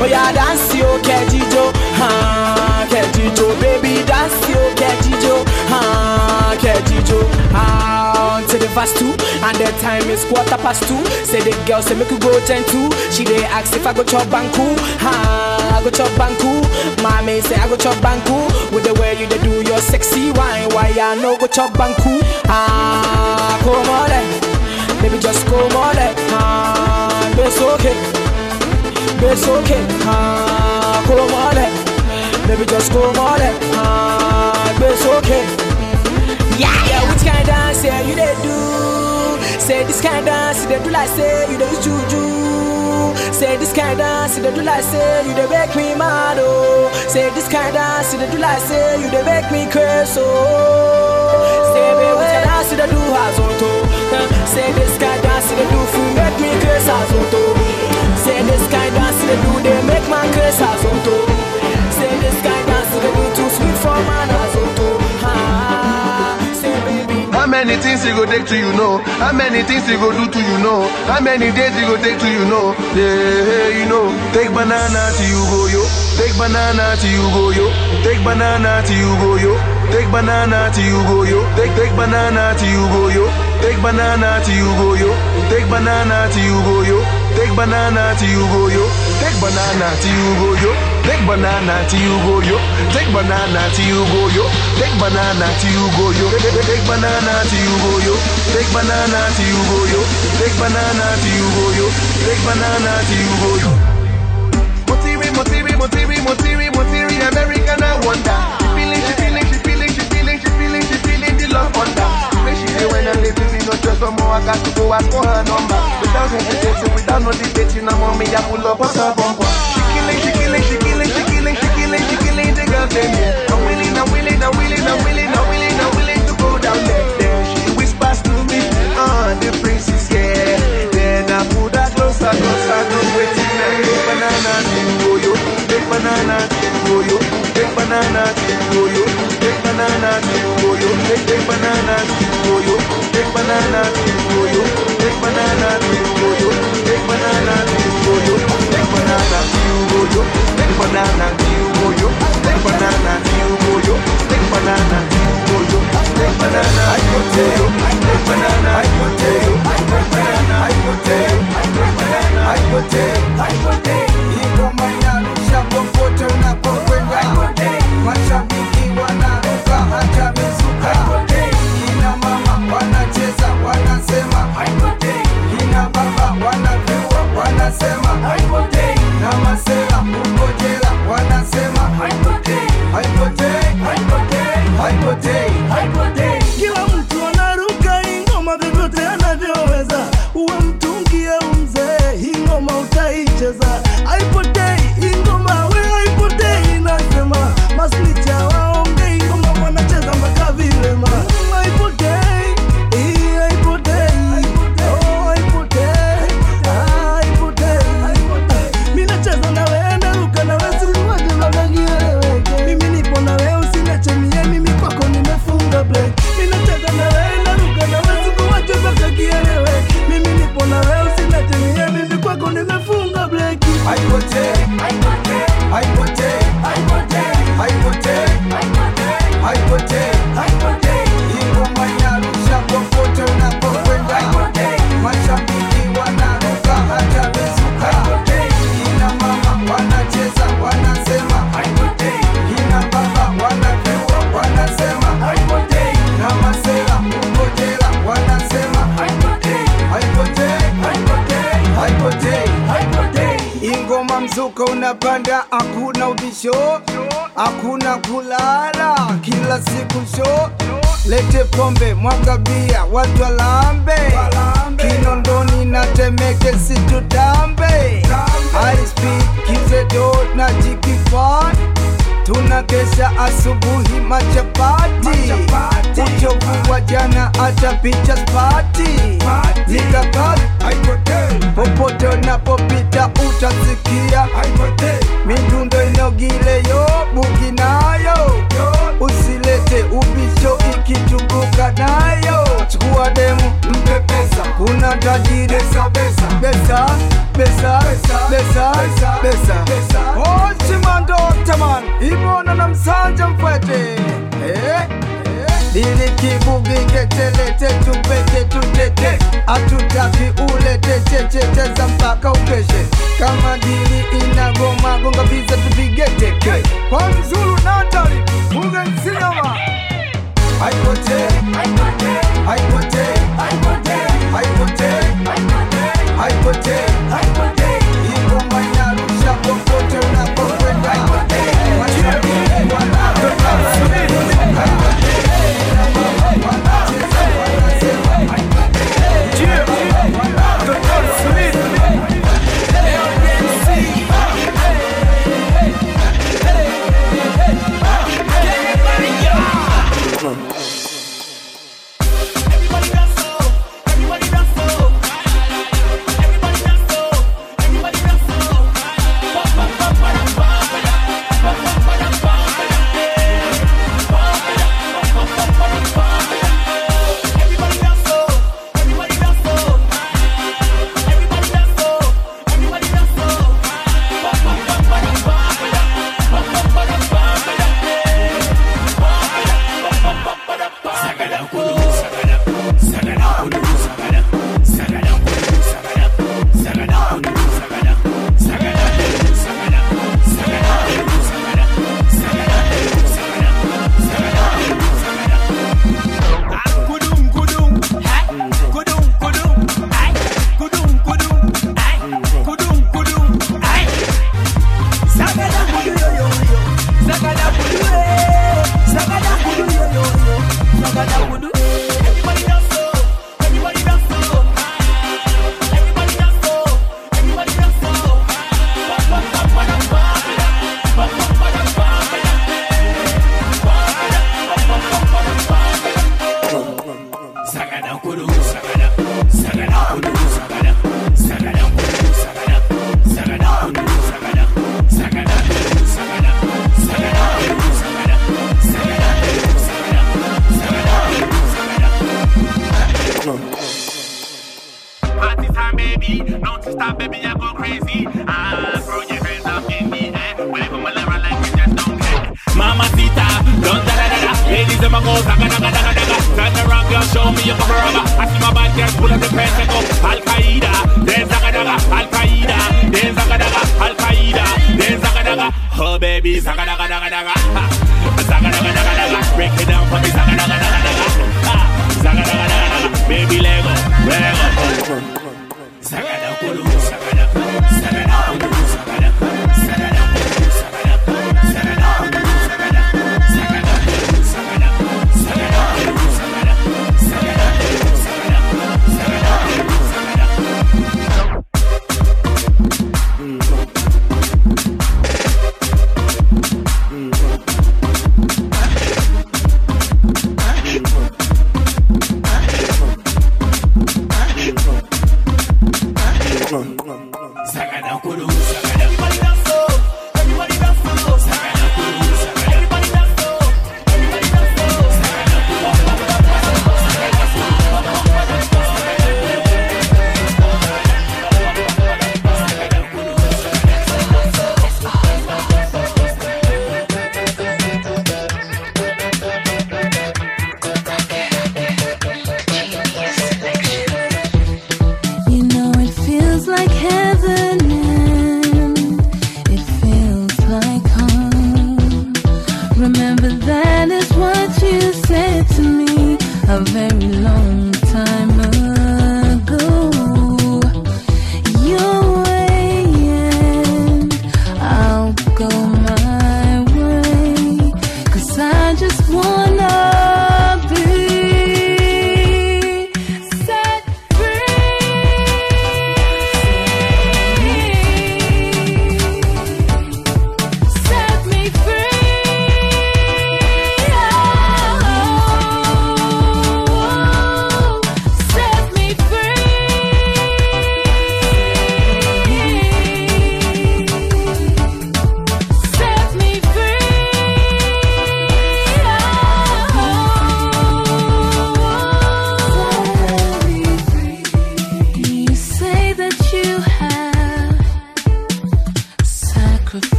oh yeah, dance yo, kejijo, ha, ah, yo, baby, dance yo, kejijo, ha, yo, ah, ha. to ah, the fast two, and the time is quarter past two. Say the girl say make you go ten two. She dey ask if I go chop banku, ha, I go chop banku. Mommy say I go chop banku. With the way you dey do your sexy wine, why I no go chop banku? Ah, come on, baby, just come on, eh. ah, it's okay it's okay, ah, come on, baby just come on, eh. ah, it's okay. Yeah, yeah, which kind of dance yeah, you they do? Say this kind of dance, they do like say you they use juju. Say this kind of dance, they do like say you they make me mad oh. Say this kind of dance, they do like say you they make me curse oh. Say baby, which kind of dance they do has on to? Say this kind of dance they do for make me curse has on to. Say this kind of they do they make my curse has on to. Say this of dance they do too sweet for man has on to. Ah. How many things you go take to you know? How many things you go do to you know? How many days you go take to you know? Yeah, you know. Take banana till you go yo. Take banana till you go yo. Take banana till you go yo. Take banana till you go yo. Take take banana till you go yo. Take banana till you go yo. Take banana till you go yo. Take banana till you go yo. Take banana till you go yo. Take banana till you go yo. Take banana till you go yo. Take banana till you go yo. Take banana till you go yo. Take banana till you go yo. Take banana till you go yo. Take banana till you go yo. Motiri, motiri, motiri, motiri, motiri, American I wonder. She feeling, she feeling, she feeling, she feeling, she feeling, the love. The way she when I live Transformou a casa do as corranoma Without hesitation, without no debate Na mão me pull up, what's up, bumpa Shikilin, shikilin, shikilin, shikilin, shikilin, shikilin The girl them, yeah I'm willing, I'm willing, I'm willing, I'm willing, I'm willing, I'm willing to go down there. Then she whispers to me, ah, the prince is here. Then I pull her closer, closer, cause waiting I take banana, oh yo Take banana, oh yo Take banana, oh yo Take banana, oh yo Take, take banana, oh yo banana peel for you. Take banana peel for you. Take banana peel for you. Take banana peel for you. Take banana peel for you. Take banana peel for. Take banana peel for. Take banana I go tell you. Take banana I go tell you. Take banana I go tell you. Take banana I go tell. I go tell you. Here na pokwenda. I go tell you. Macha wanavyua haipotei, na masela uko jela wanasema, haipotei, haipotei. Kila mtu anaruka ingoma vyovyote anavyoweza, uwe mtungi au mzee, ingoma utaicheza. Haipotei ingoma, we haipotei, nasema. Masnicha waongei ngoma wanacheza mpaka vilema. Ingoma mzuka unapanda, hakuna ubisho, hakuna kulala, kila siku show. Lete pombe, mwaga bia, watu walambe, Kinondoni na Temeke situtambe, High speed, kizedo na jikifan tunakesha asubuhi machapati, uchovu wa jana hata picha spati, nikakati, popote unapopita utasikia. Midundo inogileyo bugi nayo, usilete ubicho ikitubuka nayo, chukua demu mpe pesa, kuna tajiri. Besa besa besa besa besa Ochimando taman Kimono na msanja mfuate Dili eh, eh. kibugi ngetelete tumpete tutete. Atutaki ulete checheteza mpaka upeshe. Kama dili inagoma gonga visa tupigeteke Kwa mzulu natali muge nsinama Haipote, haipote, haipote, haipote, haipote, haipote, haipote, haipote, haipote, haipote, haipote, haipote, Estados Unidos.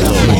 Philo.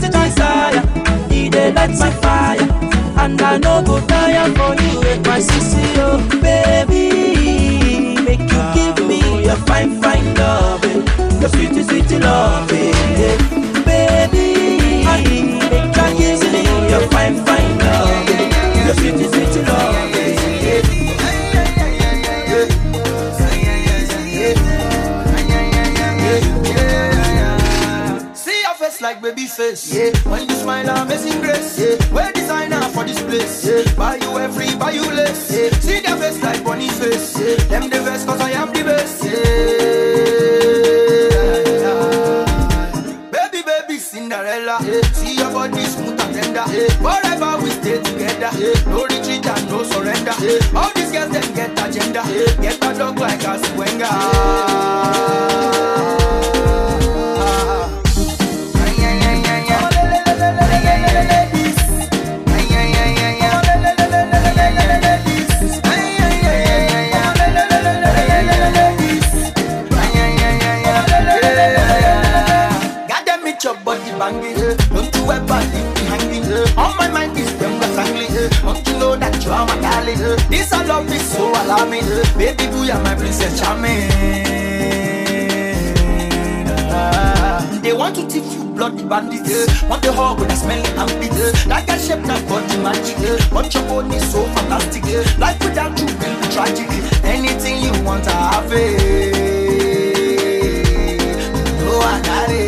mighty desire. He dey light my fire, and I no go tire for you, with my sissy, oh, baby. Make you give me your fine, fine loving, your sweet, sweet loving, baby. Make you give me your fine, fine loving, your. face. Yeah. When you smile, amazing grace. Yeah. We're designer for this place. Yeah. Buy you every, buy you less. Yeah. See their face like bunny face. Yeah. Them the best, cause I am the best. Yeah. Baby, baby, Cinderella. Yeah. See your body smooth and tender. Yeah. Forever we stay together. Yeah. No retreat and no surrender. Yeah. All these girls, then get agenda. Yeah. Get my dog like a swinger. Yeah. Baby, boo, you're my princess charming. Ah. They want to teach you bloody bandit. Eh? Want the hog with a smelly and bitter. Eh? Like a shape that body magic. Eh? But your body so fantastic. Eh? Life without you will be tragic. Anything you want, I have it. Eh? I got it.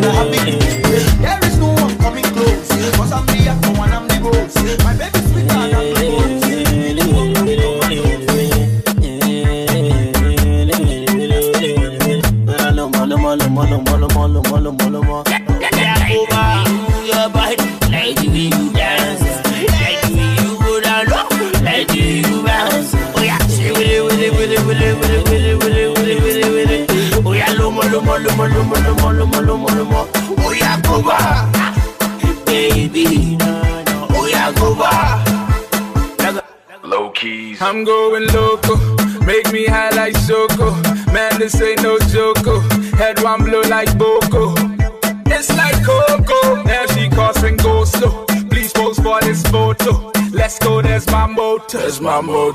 nada.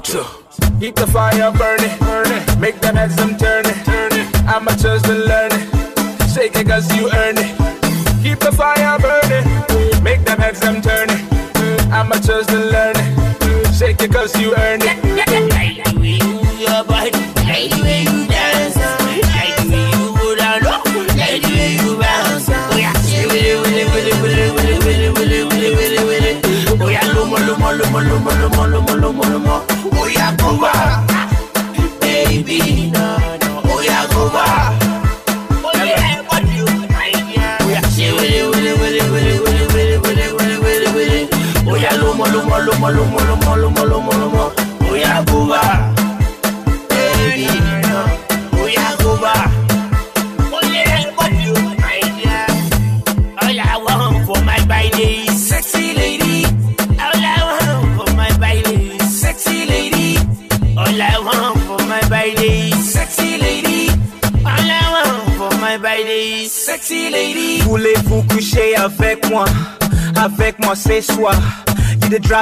Hit the fire burning.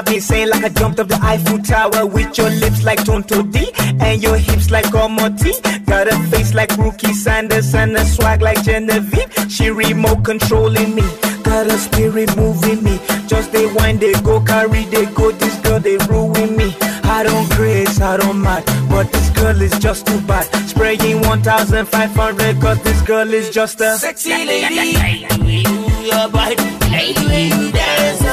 They me saying like I jumped up the Eiffel Tower with your lips like Tonto D and your hips like Omoti. Got a face like Rookie Sanders and a swag like Genevieve. She remote controlling me. Got a spirit moving me. Just they wind, they go carry, they go. This girl, they ruin me. I don't grace, I don't mind. But this girl is just too bad. Spraying 1,500, cause this girl is just a sexy lady. Your body, lady, lady, dance.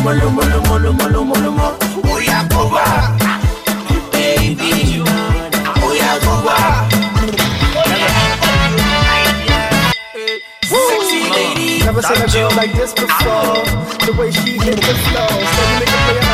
lomo, lomo, lomo, lomo, lomo, lomo. Voy a baby. Voy a. Never seen a girl like this before. The way she hit the floor, so you make it play.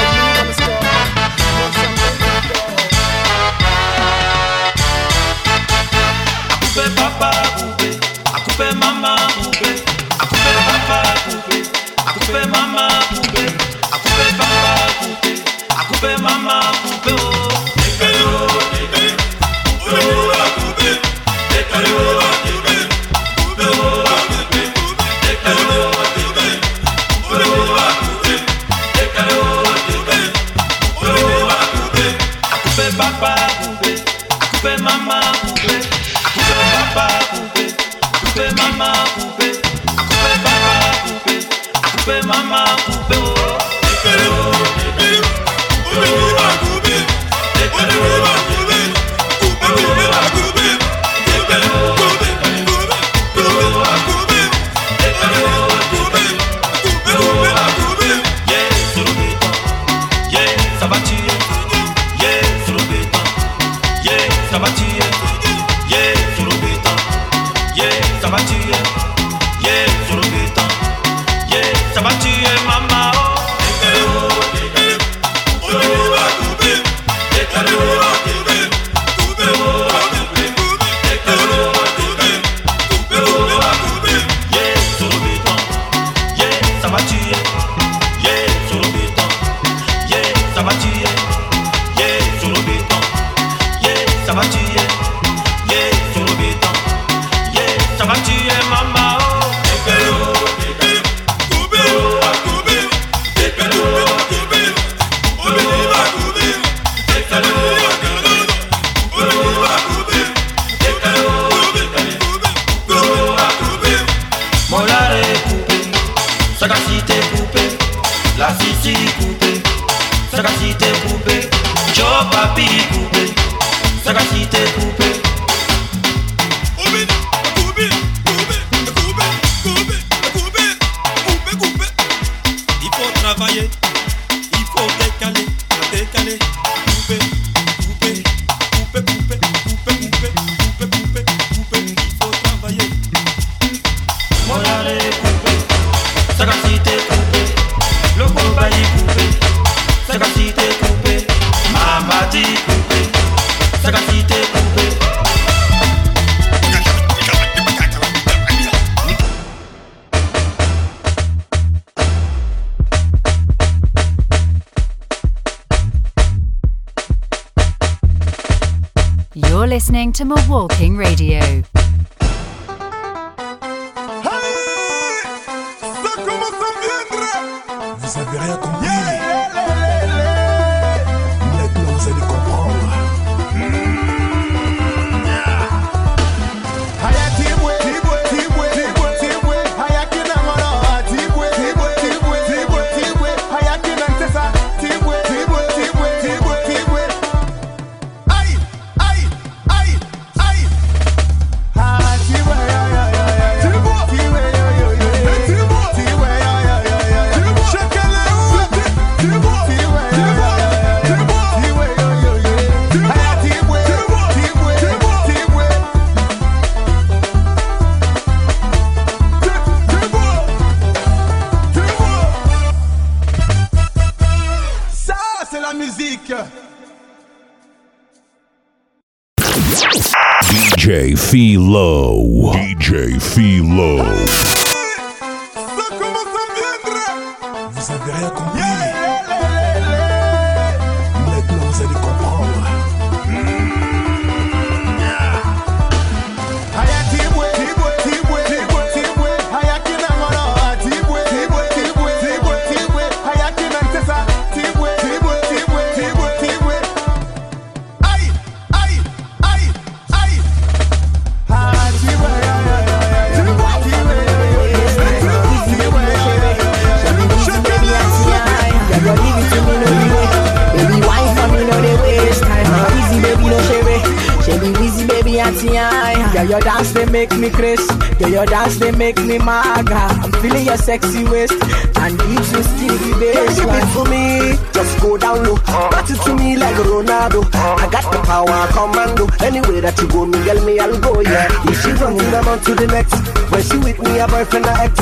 Your dance they make me maga. I'm feeling your sexy waist and hips so skinny bass. Give it for me, just go down low. Bat it to me like Ronaldo. I got the power, commando. Anywhere that you go, me girl, me I'll go, yeah. If she from them on to the next, when she with me, a boyfriend or ex,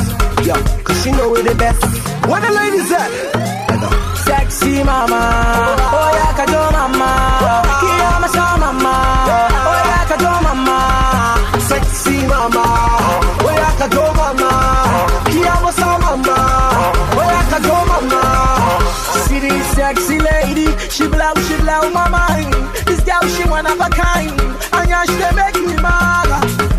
yeah, cause she know we the best. Where the ladies at? Sexy mama, oh yeah, kajo mama, kiyama sa mama, oh yeah, kajo mama, sexy mama, she blow, she blow my mind. This girl, she one of a kind, and yeah, she make me mad.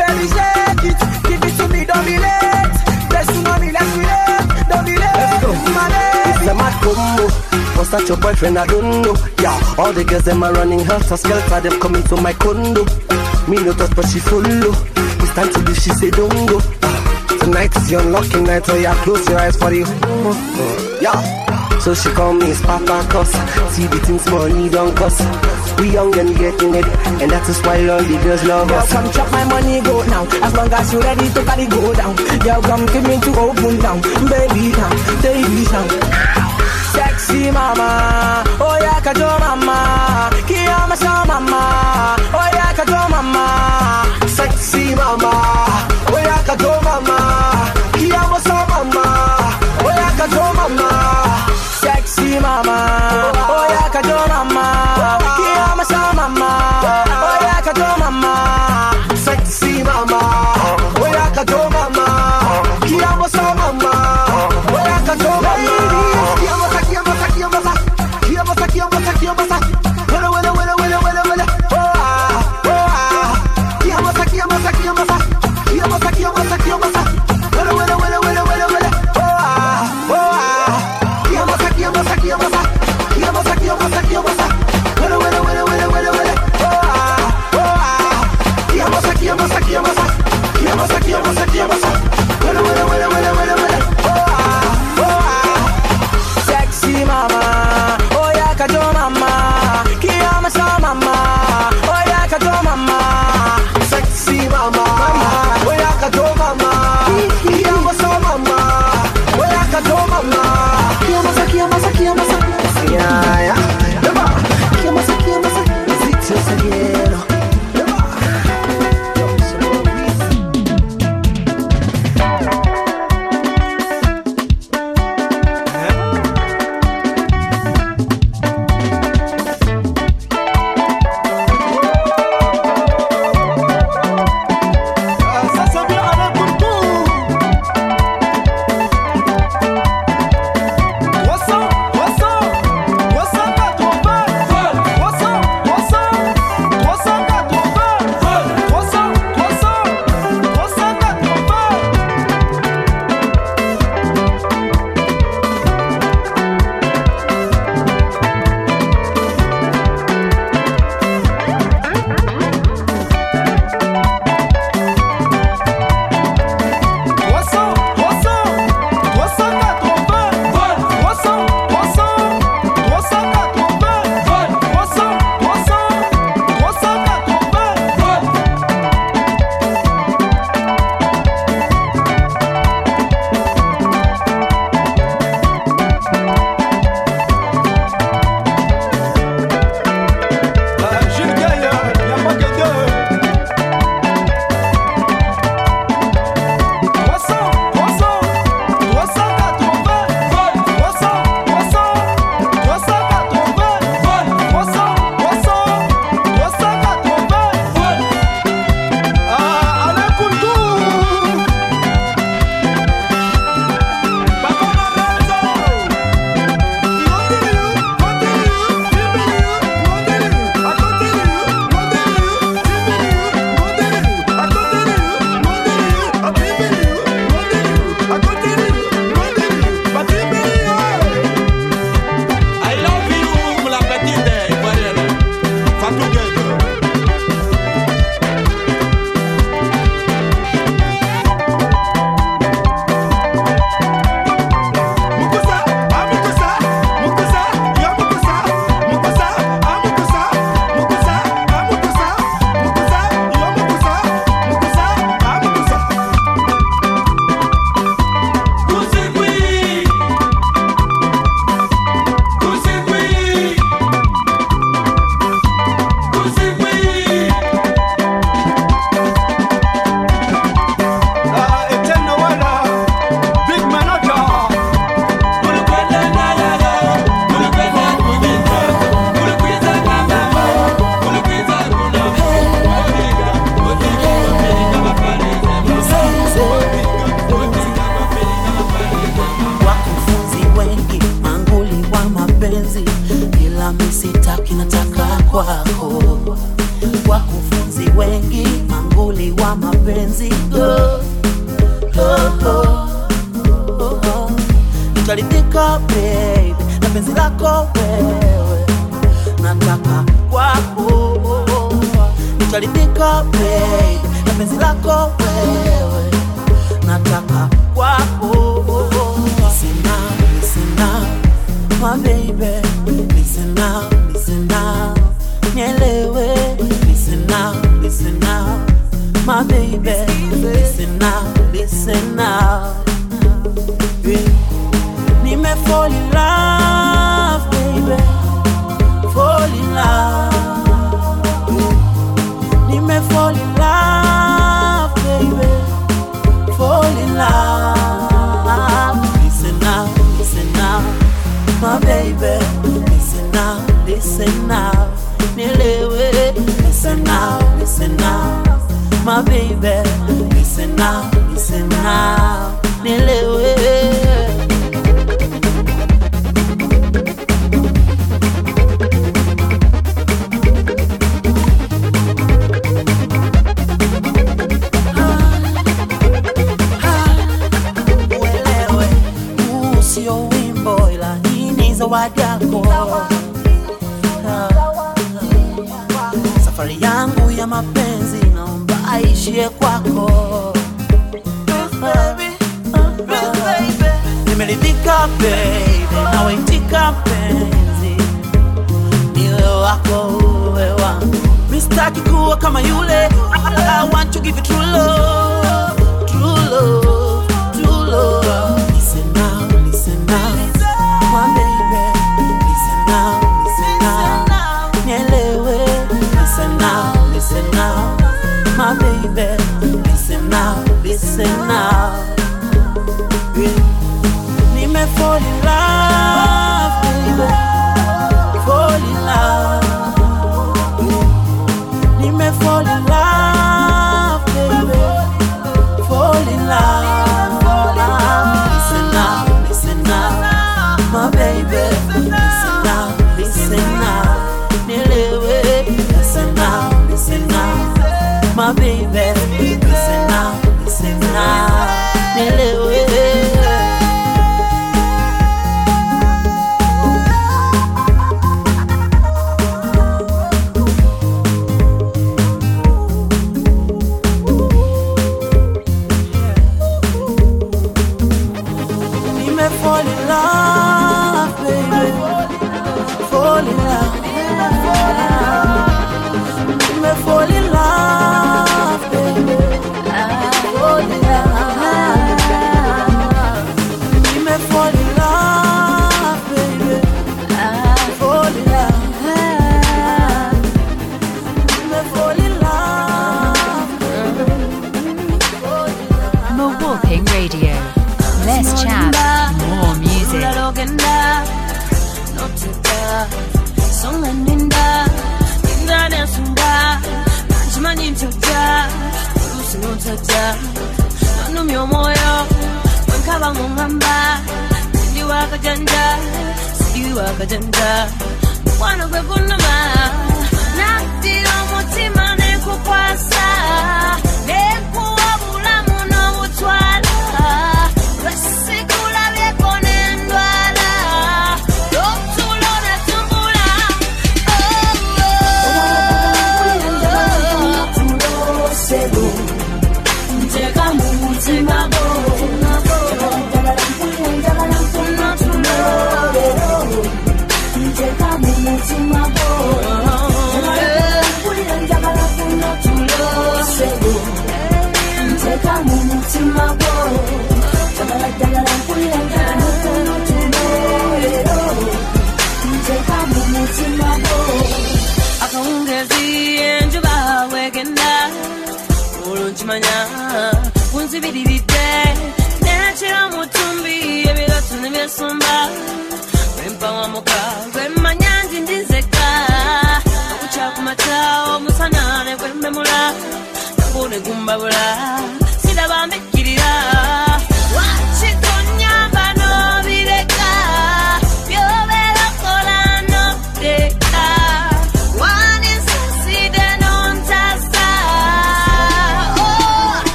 Baby, shake it, give it to me, don't be late. Let's do money, let's relate, don't be late. Let's go. It's a mad combo. What's that your boyfriend? I don't know. Yeah, all the girls them are running helter skelter. Them coming to my condo. Me no touch, but she follow. It's time to leave. She say don't go. Tonight is your lucky night. Oh yeah, close your eyes for homo. Yeah. So she call me papa cause See the things money don't cost We young and getting it And that is why all the girls love us come chop my money, go now. As long as you ready to carry go down. Girl, come give me to open down. Baby, down, baby, down. Sexy mama, oh yeah, kajo mama.